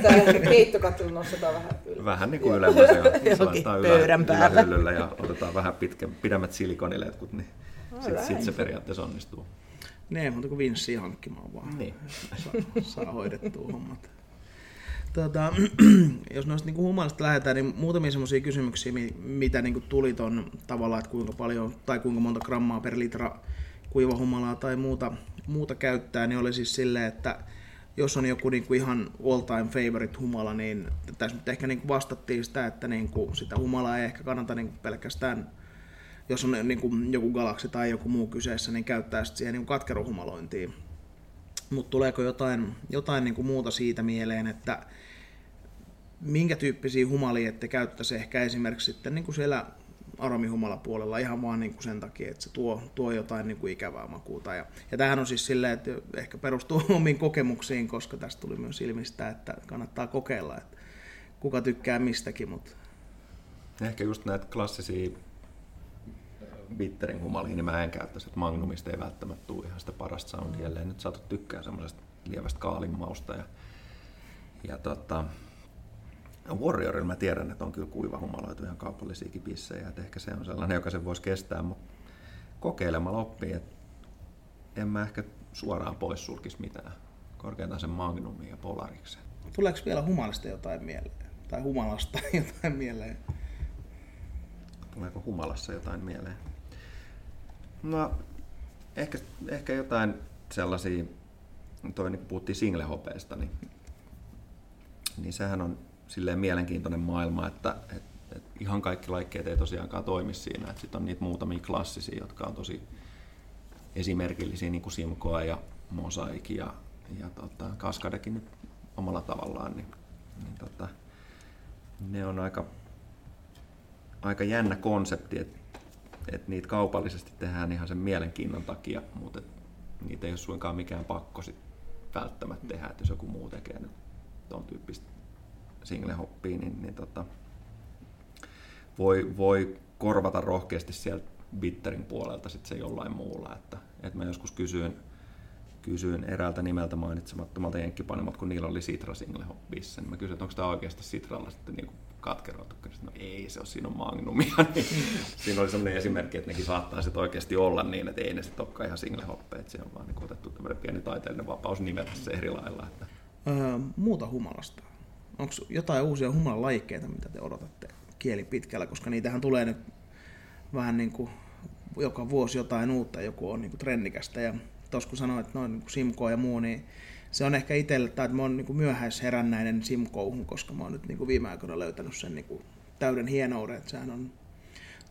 tämä keittokattilu nostetaan vähän ylemmäs. Vähän niin kuin ylemmäs ja (laughs) laitetaan pöydän ja otetaan vähän pitkä, pidemmät silikoniletkut, niin sitten sit se periaatteessa onnistuu. Ne, mutta kuin vinssiä hankkimaan vaan. Niin. Saa, saa hoidettua hommat. Tota, (clears throat) jos noista niin humalasta lähdetään, niin muutamia semmoisia kysymyksiä, mitä niin tuli ton tavallaan, että kuinka paljon tai kuinka monta grammaa per litra kuivahumalaa tai muuta, muuta käyttää, niin oli siis silleen, että jos on joku niin kuin ihan all time favorite humala, niin tässä nyt ehkä kuin vastattiin sitä, että niin kuin sitä humalaa ei ehkä kannata niin kuin pelkästään, jos on niin kuin joku galaksi tai joku muu kyseessä, niin käyttää sitten siihen niin katkeruhumalointiin. Mutta tuleeko jotain, jotain niin kuin muuta siitä mieleen, että minkä tyyppisiä humalia ette käyttäisi ehkä esimerkiksi sitten niin kuin siellä aromihumalapuolella ihan vaan niin kuin sen takia, että se tuo, tuo jotain niin kuin ikävää makuuta. Ja, ja tämähän on siis silleen, että ehkä perustuu (laughs) omiin kokemuksiin, koska tästä tuli myös ilmistä, että kannattaa kokeilla, että kuka tykkää mistäkin. Mutta... Ehkä just näitä klassisia bitterin humalia, niin mä en käyttäisi, että Magnumista ei välttämättä tule ihan sitä parasta soundia, ellei nyt saatu tykkää semmoisesta lievästä kaalin mausta. Ja, ja tota, Warriorilla mä tiedän, että on kyllä kuiva humaloitu ihan kaupallisiakin bissejä, että ehkä se on sellainen, joka sen voisi kestää, mutta kokeilemalla oppii, että en mä ehkä suoraan pois sulkisi mitään. Korkeintaan sen Magnumin ja Polariksen. Tuleeko vielä humalasta jotain mieleen? Tai humalasta (laughs) jotain mieleen? Tuleeko humalassa jotain mieleen? No, ehkä, ehkä jotain sellaisia, toi niin puhuttiin singlehopeesta, niin, niin sehän on silleen mielenkiintoinen maailma, että et, et ihan kaikki laikkeet ei tosiaankaan toimi siinä. Sitten on niitä muutamia klassisia, jotka on tosi esimerkillisiä, niin kuin Simcoa ja Mosaic ja, ja tota, Kaskadekin nyt omalla tavallaan, niin, niin tota, ne on aika, aika jännä konsepti, että et niitä kaupallisesti tehdään ihan sen mielenkiinnon takia, mutta et niitä ei ole suinkaan mikään pakko sit välttämättä tehdä, että jos joku muu tekee nyt ton tyyppistä single hoppia, niin, niin tota, voi, voi korvata rohkeasti sieltä bitterin puolelta sit se jollain muulla. Että, että mä joskus kysyin, kysyin eräältä nimeltä mainitsemattomalta jenkkipanimot, kun niillä oli Sitra single hoppissa, niin mä kysyin, että onko tämä oikeasti Sitralla sitten niin katkeroitu. No ei se ole, siinä on magnumia. (laughs) Niin siinä oli sellainen esimerkki, että nekin saattaa sitten oikeasti olla niin, että ei ne sitten olekaan ihan single hoppeja, että se on vaan niin otettu tämmöinen pieni taiteellinen vapaus nimetä se eri lailla. Että... Öö, muuta humalasta. Onko jotain uusia humalalajikkeita, mitä te odotatte kieli pitkällä, koska niitähän tulee nyt vähän niin kuin joka vuosi jotain uutta, joku on niin kuin trendikästä. Ja tuossa kun sanoit, noin niin kuin Simko ja muu, niin se on ehkä itselle, tai että mä oon niin myöhäisherännäinen Simkouhun, koska mä oon nyt niin kuin viime aikoina löytänyt sen niin kuin täyden hienouden, että sehän on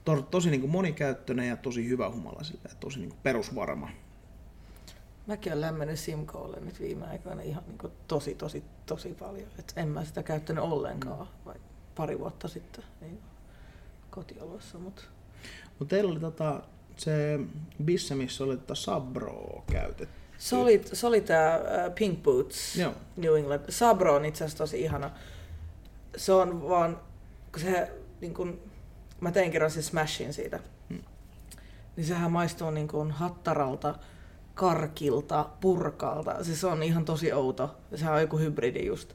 to, tosi niin kuin monikäyttöinen ja tosi hyvä humala, sille, tosi niin kuin perusvarma. Mäkin olen lämmennyt Simkoolle nyt viime aikoina ihan niin kuin tosi, tosi, tosi paljon. Et en mä sitä käyttänyt ollenkaan, mm. vai pari vuotta sitten niin kotiolossa. Mutta Mut teillä oli tota, se bisse, missä oli tota Sabro käytetty. Se oli, se oli tämä Pink Boots Joo. New England. Sabro on itse asiassa tosi ihana. Se on vaan, kun se, niin kun, mä tein kerran sen smashin siitä, hmm. niin sehän maistuu niin kun hattaralta, karkilta, purkalta. Siis se on ihan tosi outo. Sehän on joku hybridi just.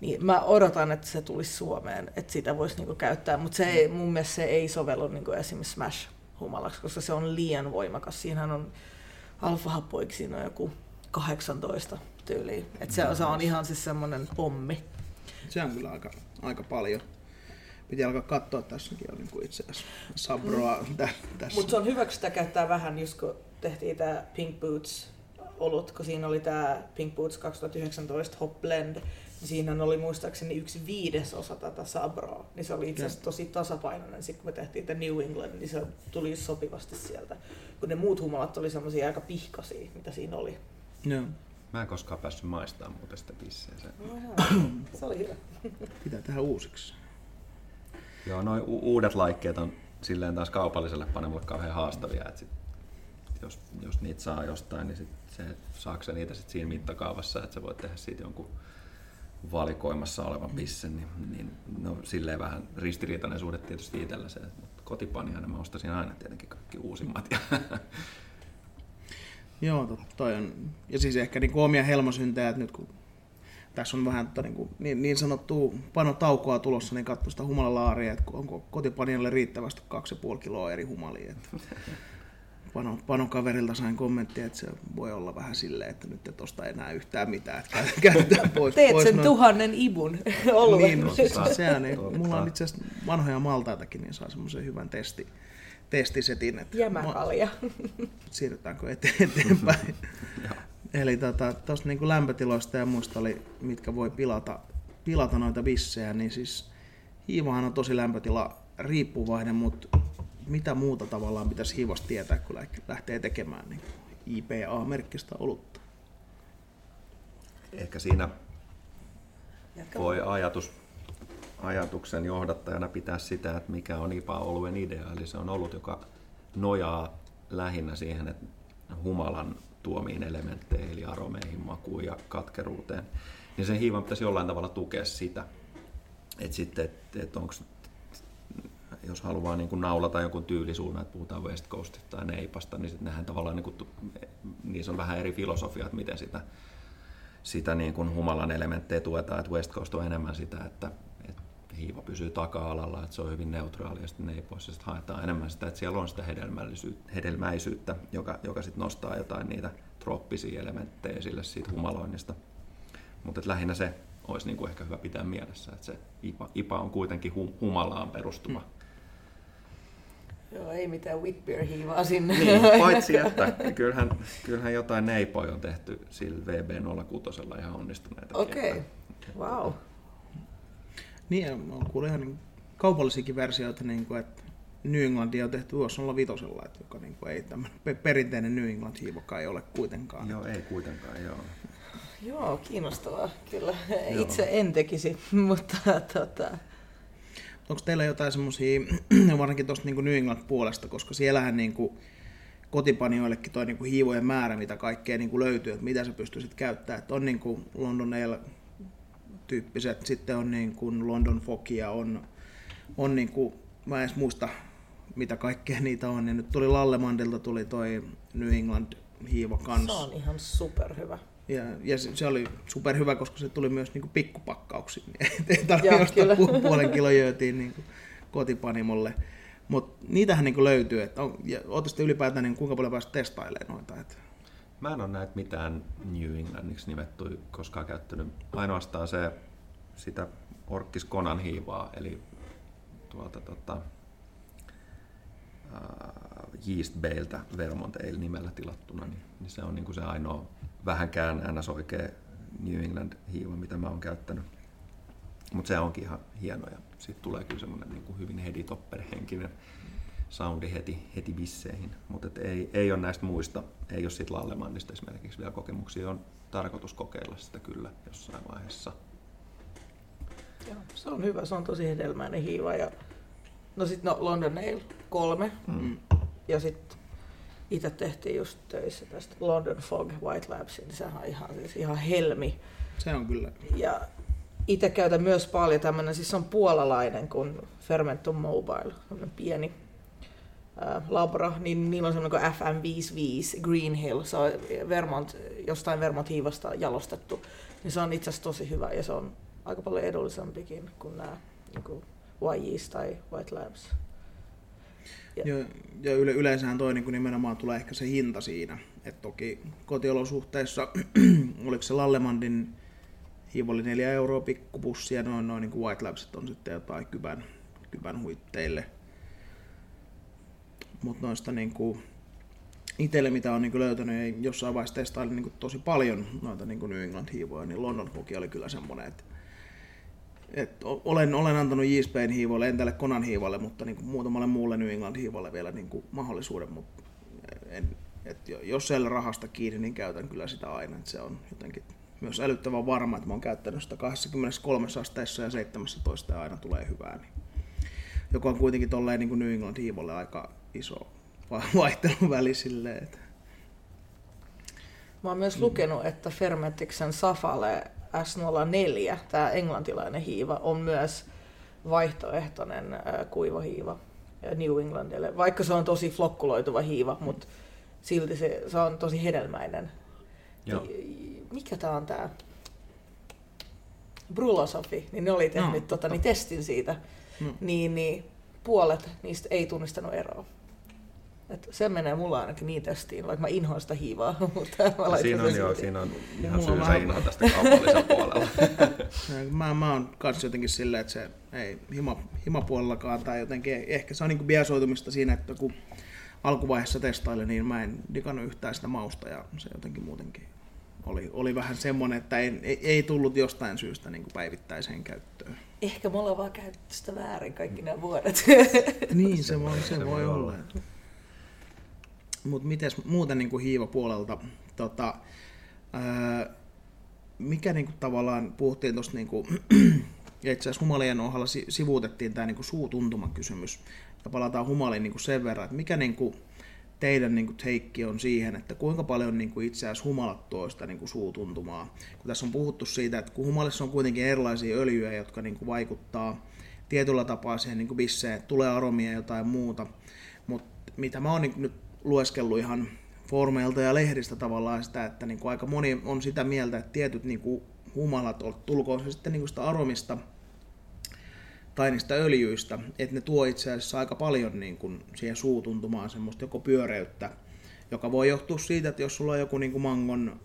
Niin mä odotan, että se tulisi Suomeen, että sitä voisi niinku käyttää, mutta se ei, mun mielestä se ei sovellu niinku esimerkiksi Smash-humalaksi, koska se on liian voimakas. Siinähän on alfahappoiksi siinä on joku 18 tyyliin. Et se, se on ihan siis semmoinen pommi. Se on kyllä aika, aika paljon. Piti alkaa katsoa tässäkin on niin itse asiassa Sabroa mm. tä, tässä. Mutta se on hyvä, kun sitä käyttää vähän, just kun tehtiin tämä Pink Boots olut, kun siinä oli tämä Pink Boots 2019 Hop Blend, siinä oli muistaakseni yksi viidesosa tätä Sabroa, niin se oli itse asiassa tosi tasapainoinen. Sitten kun me tehtiin tätä New England, niin se tuli sopivasti sieltä. Kun ne muut humalat oli semmoisia aika pihkasia, mitä siinä oli. Joo. Mä en koskaan päässyt maistamaan muuten sitä pisseä. Se, no, (coughs) se oli hyvä. Pitää tehdä uusiksi. Joo, noin u- uudet laikkeet on silleen taas kaupalliselle panemulle kauhean haastavia. Että sit, jos, jos niitä saa jostain, niin sit se, saako niitä sit siinä mittakaavassa, että sä voit tehdä siitä jonkun valikoimassa olevan pissen, niin, niin no, silleen vähän ristiriitainen suhde tietysti itsellä se, mutta kotipaniana mä ostasin aina tietenkin kaikki uusimmat. (laughs) Joo, toi on. Ja siis ehkä niin kuin omia helmosyntejä, että nyt kun tässä on vähän tota, niin, kuin, niin, niin sanottua panotaukoa tulossa, niin katso sitä humalalaaria, että onko kotipanialle riittävästi 2,5 kiloa eri humalia. Että (laughs) pano, panokaverilta sain kommenttia, että se voi olla vähän silleen, että nyt et osta enää yhtään mitään, että käytetään pois. Teet pois sen noin. tuhannen ibun (laughs) oluen. Niin, no, siis sehän ei, mulla on itse asiassa vanhoja maltaitakin, niin saa semmoisen hyvän testi, testisetin. Että Jämäkalja. Siirrytäänkö (laughs) eteenpäin? Eli tuosta tota, niin lämpötiloista ja muista oli, mitkä voi pilata, pilata noita vissejä, niin siis hiivahan on tosi lämpötila riippuvainen, mutta mitä muuta tavallaan pitäisi hiivasta tietää, kun lähtee tekemään niin IPA-merkkistä olutta? Ehkä siinä voi ajatus, ajatuksen johdattajana pitää sitä, että mikä on IPA-oluen idea. Eli se on ollut, joka nojaa lähinnä siihen, että humalan tuomiin elementteihin, eli aromeihin, makuun ja katkeruuteen, niin sen hiivan pitäisi jollain tavalla tukea sitä. Että sitten, että et onko jos haluaa niin kuin naulata jonkun tyylisuunnan, että puhutaan West Coastista tai Neipasta, niin sitten nehän tavallaan, niin kuin, niissä on vähän eri filosofia, että miten sitä, sitä niin kuin humalan elementtejä tuetaan, että West Coast on enemmän sitä, että, että hiiva pysyy taka-alalla, että se on hyvin neutraali ja sitten Neipoissa sitten haetaan enemmän sitä, että siellä on sitä hedelmäisyyttä, joka, joka sitten nostaa jotain niitä trooppisia elementtejä sille siitä humaloinnista. Mutta lähinnä se olisi niin kuin ehkä hyvä pitää mielessä, että se IPA, IPA on kuitenkin humalaan perustuva mm Joo, ei mitään Whitbeer hiivaa sinne. Niin, paitsi (laughs) että kyllähän, kyllähän jotain neipoja on tehty sillä VB06 ihan onnistuneita. Okei, okay. wow. Niin, on kuullut ihan niin kaupallisiakin versioita, niin kuin, että New Englandia on tehty US 05, että joka niin kuin, ei tämmöinen perinteinen New England hiivoka ei ole kuitenkaan. Joo, ei kuitenkaan, joo. Joo, kiinnostavaa kyllä. Itse en tekisi, (laughs) mutta tota, onko teillä jotain semmoisia, (clears throat) varsinkin tuosta niin New England puolesta, koska siellähän niin kuin, kotipanioillekin toi niin kuin hiivojen määrä, mitä kaikkea niin kuin löytyy, että mitä sä pystyisit käyttämään. Että on niin kuin London Ale tyyppiset, sitten on niin kuin London Fogia, on, on niin kuin, mä en edes muista mitä kaikkea niitä on, ja nyt tuli Lallemandilta tuli toi New England hiiva kanssa. Se on ihan superhyvä. Ja, ja se, se oli superhyvä, koska se tuli myös niinku pikkupakkauksia. (laughs) Ei tarvitse ostaa pu- puolen kilon jöötiin niinku kotipanimolle. Mutta niitähän niinku löytyy. Et on, ja sitten ylipäätään niin kuinka paljon päästä testailemaan noita. Et. Mä en ole näitä mitään New Englandiksi nimetty koskaan käyttänyt. Ainoastaan se sitä Orkkis Konan hiivaa, eli tuolta tota, Yeast Baleiltä Vermont Ale nimellä tilattuna, niin, niin se on niin kuin se ainoa vähänkään ns. oikea New England hiiva, mitä mä oon käyttänyt. Mutta se onkin ihan hieno ja sitten tulee kyllä semmoinen niin kuin hyvin heditopper-henkinen soundi heti, heti bisseihin. Mutta ei, ei ole näistä muista, ei ole siitä Lallemannista esimerkiksi vielä kokemuksia. On tarkoitus kokeilla sitä kyllä jossain vaiheessa. Joo, se on hyvä, se on tosi hedelmäinen hiiva. Ja... No sitten no, London Ale kolme. Mm. Ja sitten itse tehtiin just töissä tästä London Fog White Labsin, niin sehän on ihan, siis ihan helmi. Se on kyllä. Ja itse käytän myös paljon tämmöinen, siis on puolalainen kuin Fermentum Mobile, pieni ää, labra, niin niillä on semmoinen kuin FM55 Green Hill, se on Vermont, jostain Vermont-hiivasta jalostettu, niin se on itse asiassa tosi hyvä ja se on aika paljon edullisempikin kuin nämä niin kuin YJs tai White Labs. Ja, ja yle, yleensähän toi niin nimenomaan tulee ehkä se hinta siinä. Et toki kotiolosuhteissa, (clears throat) oliko se Lallemandin hiiva oli 4 euroa pikkupussi ja noin, noin niin kuin White Labsit on sitten jotain kybän, kybän huitteille. Mutta noista niin kuin, itselle mitä on niin löytänyt ja jossain vaiheessa testailin niin tosi paljon noita niin New England hiivoja, niin London Fogi oli kyllä semmoinen, että et olen, olen antanut J-Spain hiivoille, en tälle Konan hiivalle, mutta niin kuin muutamalle muulle New England hiivalle vielä niin kuin mahdollisuuden, mutta en, et jos siellä rahasta kiinni, niin käytän kyllä sitä aina. Et se on jotenkin myös älyttävän varma, että mä oon käyttänyt sitä 23 asteessa ja 17 ja aina tulee hyvää. Niin, joka on kuitenkin tolleen niin kuin New England hiivolle aika iso (laughs) vaihtelun väli silleen, Mä oon myös lukenut, että Fermentiksen Safale S04, tämä englantilainen hiiva, on myös vaihtoehtoinen kuivahiiva New Englandille. Vaikka se on tosi flokkuloituva hiiva, mutta silti se, se on tosi hedelmäinen. Joo. Mikä tämä on tämä? Brulosofi, niin ne oli tehnyt no, tota, niin testin siitä, no. niin, niin puolet niistä ei tunnistanut eroa. Et se menee mulla ainakin niin testiin, vaikka mä inhoan sitä hiivaa. (laughs) Mutta mä siinä on, joo, siinä on ihan syysä inhoa tästä kaupallisella (laughs) puolella. mä, mä oon kanssa jotenkin silleen, että se ei hima, himapuolellakaan tai jotenkin, ehkä se on niin biasoitumista siinä, että kun alkuvaiheessa testailin, niin mä en digannut yhtään sitä mausta ja se jotenkin muutenkin oli, oli vähän semmoinen, että ei, ei, ei tullut jostain syystä niin päivittäiseen käyttöön. Ehkä me ollaan vaan käytetty sitä väärin kaikki nämä vuodet. niin, se voi, se, se voi olla. olla. Mutta miten muuten niin kuin hiivapuolelta, tota, ää, mikä niin kuin, tavallaan, puhuttiin tuosta, niin kuin, (clears throat) itse asiassa humalien ohalla sivuutettiin tämä niin suutuntuman kysymys, ja palataan humaliin niin kuin sen verran, että mikä niin kuin, teidän niin kuin, teikki on siihen, että kuinka paljon niin kuin, itse asiassa humalat tuo sitä niin kuin, suutuntumaa. Kun tässä on puhuttu siitä, että kun humalissa on kuitenkin erilaisia öljyjä, jotka niin kuin, vaikuttaa tietyllä tapaa siihen niin kuin bisseen, tulee aromia ja jotain muuta, mutta mitä mä oon nyt lueskellut ihan formeilta ja lehdistä tavallaan sitä, että niin kuin aika moni on sitä mieltä, että tietyt niin kuin humalat, tulkoon se sitten niin kuin sitä aromista tai niistä öljyistä, että ne tuo itse asiassa aika paljon niin kuin siihen suutuntumaan semmoista joko pyöreyttä, joka voi johtua siitä, että jos sulla on joku niin kuin mangon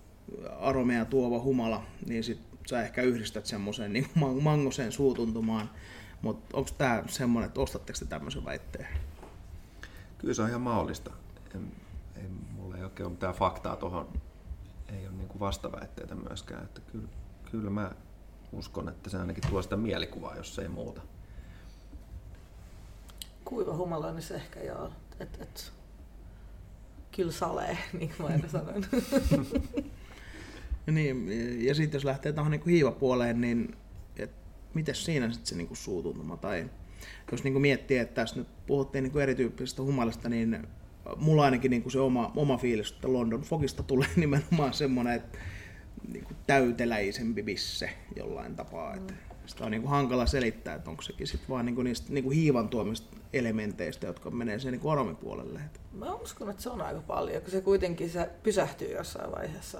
aromea tuova humala, niin sit sä ehkä yhdistät semmoisen niin mangoseen suutuntumaan. Mutta onko tämä semmoinen, että ostatteko te tämmöisen väitteen? Kyllä se on ihan mahdollista en, ei, mulla ei oikein ole mitään faktaa tuohon, ei ole niin vastaväitteitä myöskään, että kyllä, kyllä mä uskon, että se ainakin tuo sitä mielikuvaa, jos ei muuta. Kuiva humalainen se ehkä joo, että et, kyllä salee, (laughs) niin kuin mä aina sanoin. (laughs) niin, ja sitten jos lähtee tuohon niin hiivapuoleen, niin miten siinä sitten se niin suutuntuma tai jos niin miettii, että tässä nyt puhuttiin niin erityyppisestä humalasta, niin mulla ainakin niin kuin se oma, oma fiilis, että London Fogista tulee (laughs) nimenomaan semmoinen, että niin kuin täyteläisempi bisse jollain tapaa. Että sitä on niin kuin hankala selittää, että onko sekin sitten vaan niin kuin niistä niin kuin hiivan tuomista elementeistä, jotka menee sen niin aromipuolelle. Mä uskon, että se on aika paljon, kun se kuitenkin se pysähtyy jossain vaiheessa.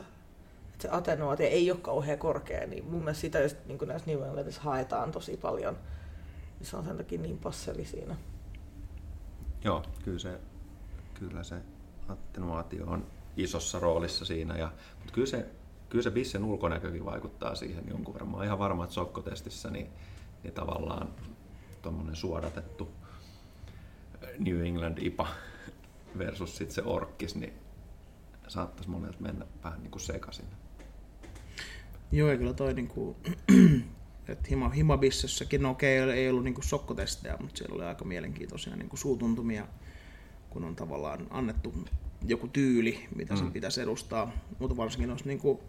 Että se atenuaatio ei ole kauhean korkea, niin mun mielestä sitä just niin kuin näissä Englandissa haetaan tosi paljon. Se on sen takia niin passeli siinä. Joo, kyllä se, kyllä se attenuaatio on isossa roolissa siinä. Ja, mutta kyllä se, kyllä se bissen ulkonäkökin vaikuttaa siihen jonkun verran. Mä oon ihan varma, että sokkotestissä niin, niin tavallaan tuommoinen suodatettu New England IPA versus sitten se orkkis, niin saattaisi monelta mennä vähän niin kuin sekaisin. Joo, ja kyllä toi niinku, (clears throat) että hima, himabissessäkin, no okei, okay, ei ollut niinku sokkotestejä, mutta siellä oli aika mielenkiintoisia niinku suutuntumia, kun on tavallaan annettu joku tyyli, mitä mm. sen pitäisi edustaa, mutta varsinkin noissa niinku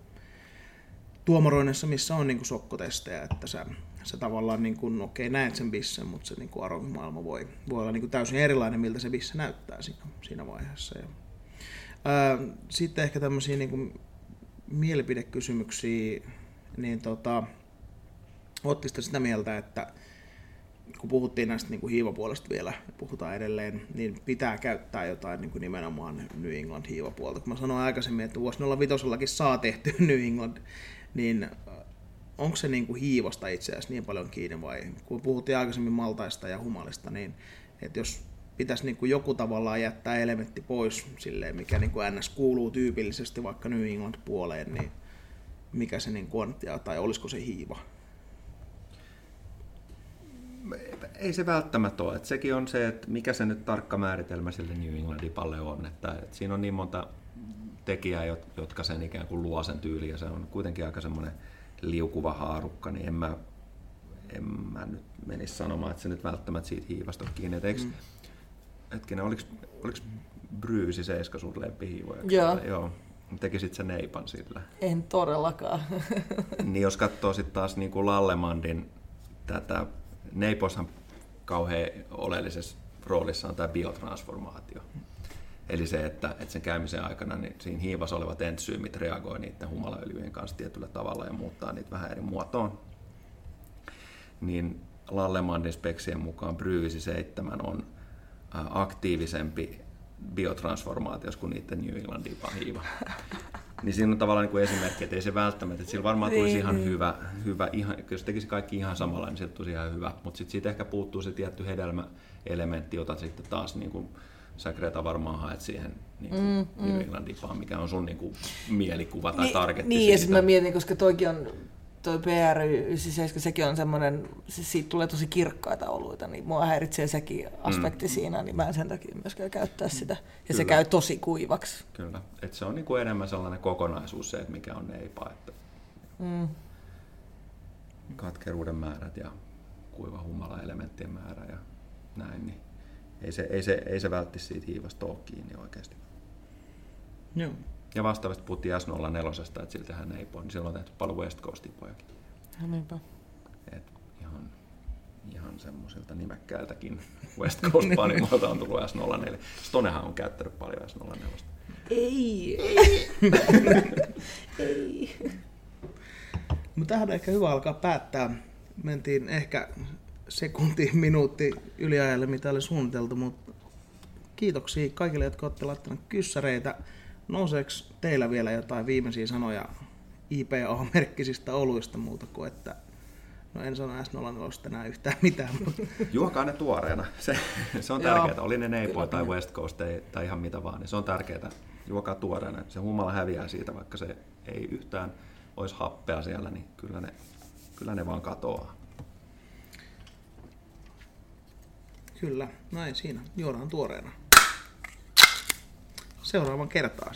tuomaroinnissa, missä on niinku sokkotestejä, että sä, sä tavallaan, niinku, no okei, okay, näet sen bissen, mutta se niinku aromimaailma voi, voi olla niinku täysin erilainen, miltä se bisse näyttää siinä, siinä vaiheessa. Ja, ää, sitten ehkä tämmöisiä niinku mielipidekysymyksiä, niin tota, Ottista sitä mieltä, että kun puhuttiin näistä niin kuin hiivapuolesta vielä, puhutaan edelleen, niin pitää käyttää jotain niin kuin nimenomaan New England hiivapuolta. Kun mä sanoin aikaisemmin, että vuosi 05 saa tehty New England, niin äh, onko se niin kuin hiivasta itse asiassa niin paljon kiinni vai kun puhuttiin aikaisemmin maltaista ja humalista, niin että jos pitäisi niin kuin joku tavallaan jättää elementti pois silleen, mikä niin kuin NS kuuluu tyypillisesti vaikka New England puoleen, niin mikä se niin kuin on, tai olisiko se hiiva? Ei se välttämättä ole. Että sekin on se, että mikä se nyt tarkka määritelmä sille New England IPalle on. Että, että siinä on niin monta tekijää, jotka sen ikään kuin luo sen tyyliin ja se on kuitenkin aika semmoinen liukuva haarukka, niin en mä, en mä nyt menisi sanomaan, että se nyt välttämättä siitä hiivasta kiinni. Et eikö, mm. Hetkinen, oliko, oliko Bryysi 7 sun lempihiivoja? Joo. Joo. Tekisit sen neipan sillä? En todellakaan. (laughs) niin jos katsoo sitten taas niin kuin Lallemandin tätä Neiposhan kauhean oleellisessa roolissa on tämä biotransformaatio. Eli se, että, että sen käymisen aikana niin siinä hiivassa olevat entsyymit reagoi niiden humalaöljyjen kanssa tietyllä tavalla ja muuttaa niitä vähän eri muotoon. Niin Lallemandin speksien mukaan Bryysi 7 on aktiivisempi biotransformaatiossa kuin niiden New Englandin hiiva. Niin siinä on tavallaan niin kuin esimerkki, että ei se välttämättä, että sillä varmaan tulisi niin, ihan niin. hyvä, hyvä ihan, jos tekisi kaikki ihan samalla, niin sieltä tulisi ihan hyvä, mutta sitten siitä ehkä puuttuu se tietty hedelmäelementti, jota sitten taas niin kuin, sä Greta varmaan haet siihen niin kuin mm, mm. Irlandipaan, mikä on sun niin kuin, mielikuva tai niin, targetti Niin, siitä. ja sitten mä mietin, koska toikin on toi PR97, sekin on semmoinen, siis siitä tulee tosi kirkkaita oluita, niin mua häiritsee sekin aspekti mm. siinä, niin mä en sen takia myöskään käyttää sitä. Ja Kyllä. se käy tosi kuivaksi. Kyllä, että se on niin kuin enemmän sellainen kokonaisuus se, että mikä on neipa, että mm. katkeruuden määrät ja kuiva humala elementtien määrä ja näin, niin ei se, ei se, ei se vältti siitä hiivasta ole kiinni oikeasti. Joo. Ja vastaavasti puhuttiin S04, että siltähän ei niin silloin on tehty paljon West Coast-tipojakin. Ja niinpä. Et ihan, ihan semmoisilta nimekkäiltäkin West Coast panimolta on tullut S04. Stonehan on käyttänyt paljon S04. Ei, ei. (laughs) ei. Mutta tähän on ehkä hyvä alkaa päättää. Mentiin ehkä sekunti, minuutti yliajalle, mitä oli suunniteltu, mutta kiitoksia kaikille, jotka olette laittaneet kyssäreitä. Nouseeko teillä vielä jotain viimeisiä sanoja IPA-merkkisistä oluista muuta kuin, että No en sano S04 enää yhtään mitään. Mutta... Juokaa ne tuoreena. Se, se on tärkeää. Oli ne Neipo tai West Coast tai, tai ihan mitä vaan, niin se on tärkeää. Juokaa tuoreena. Se humala häviää siitä, vaikka se ei yhtään olisi happea siellä, niin kyllä ne, kyllä ne vaan katoaa. Kyllä, näin siinä. Juodaan tuoreena seuraavan kertaan.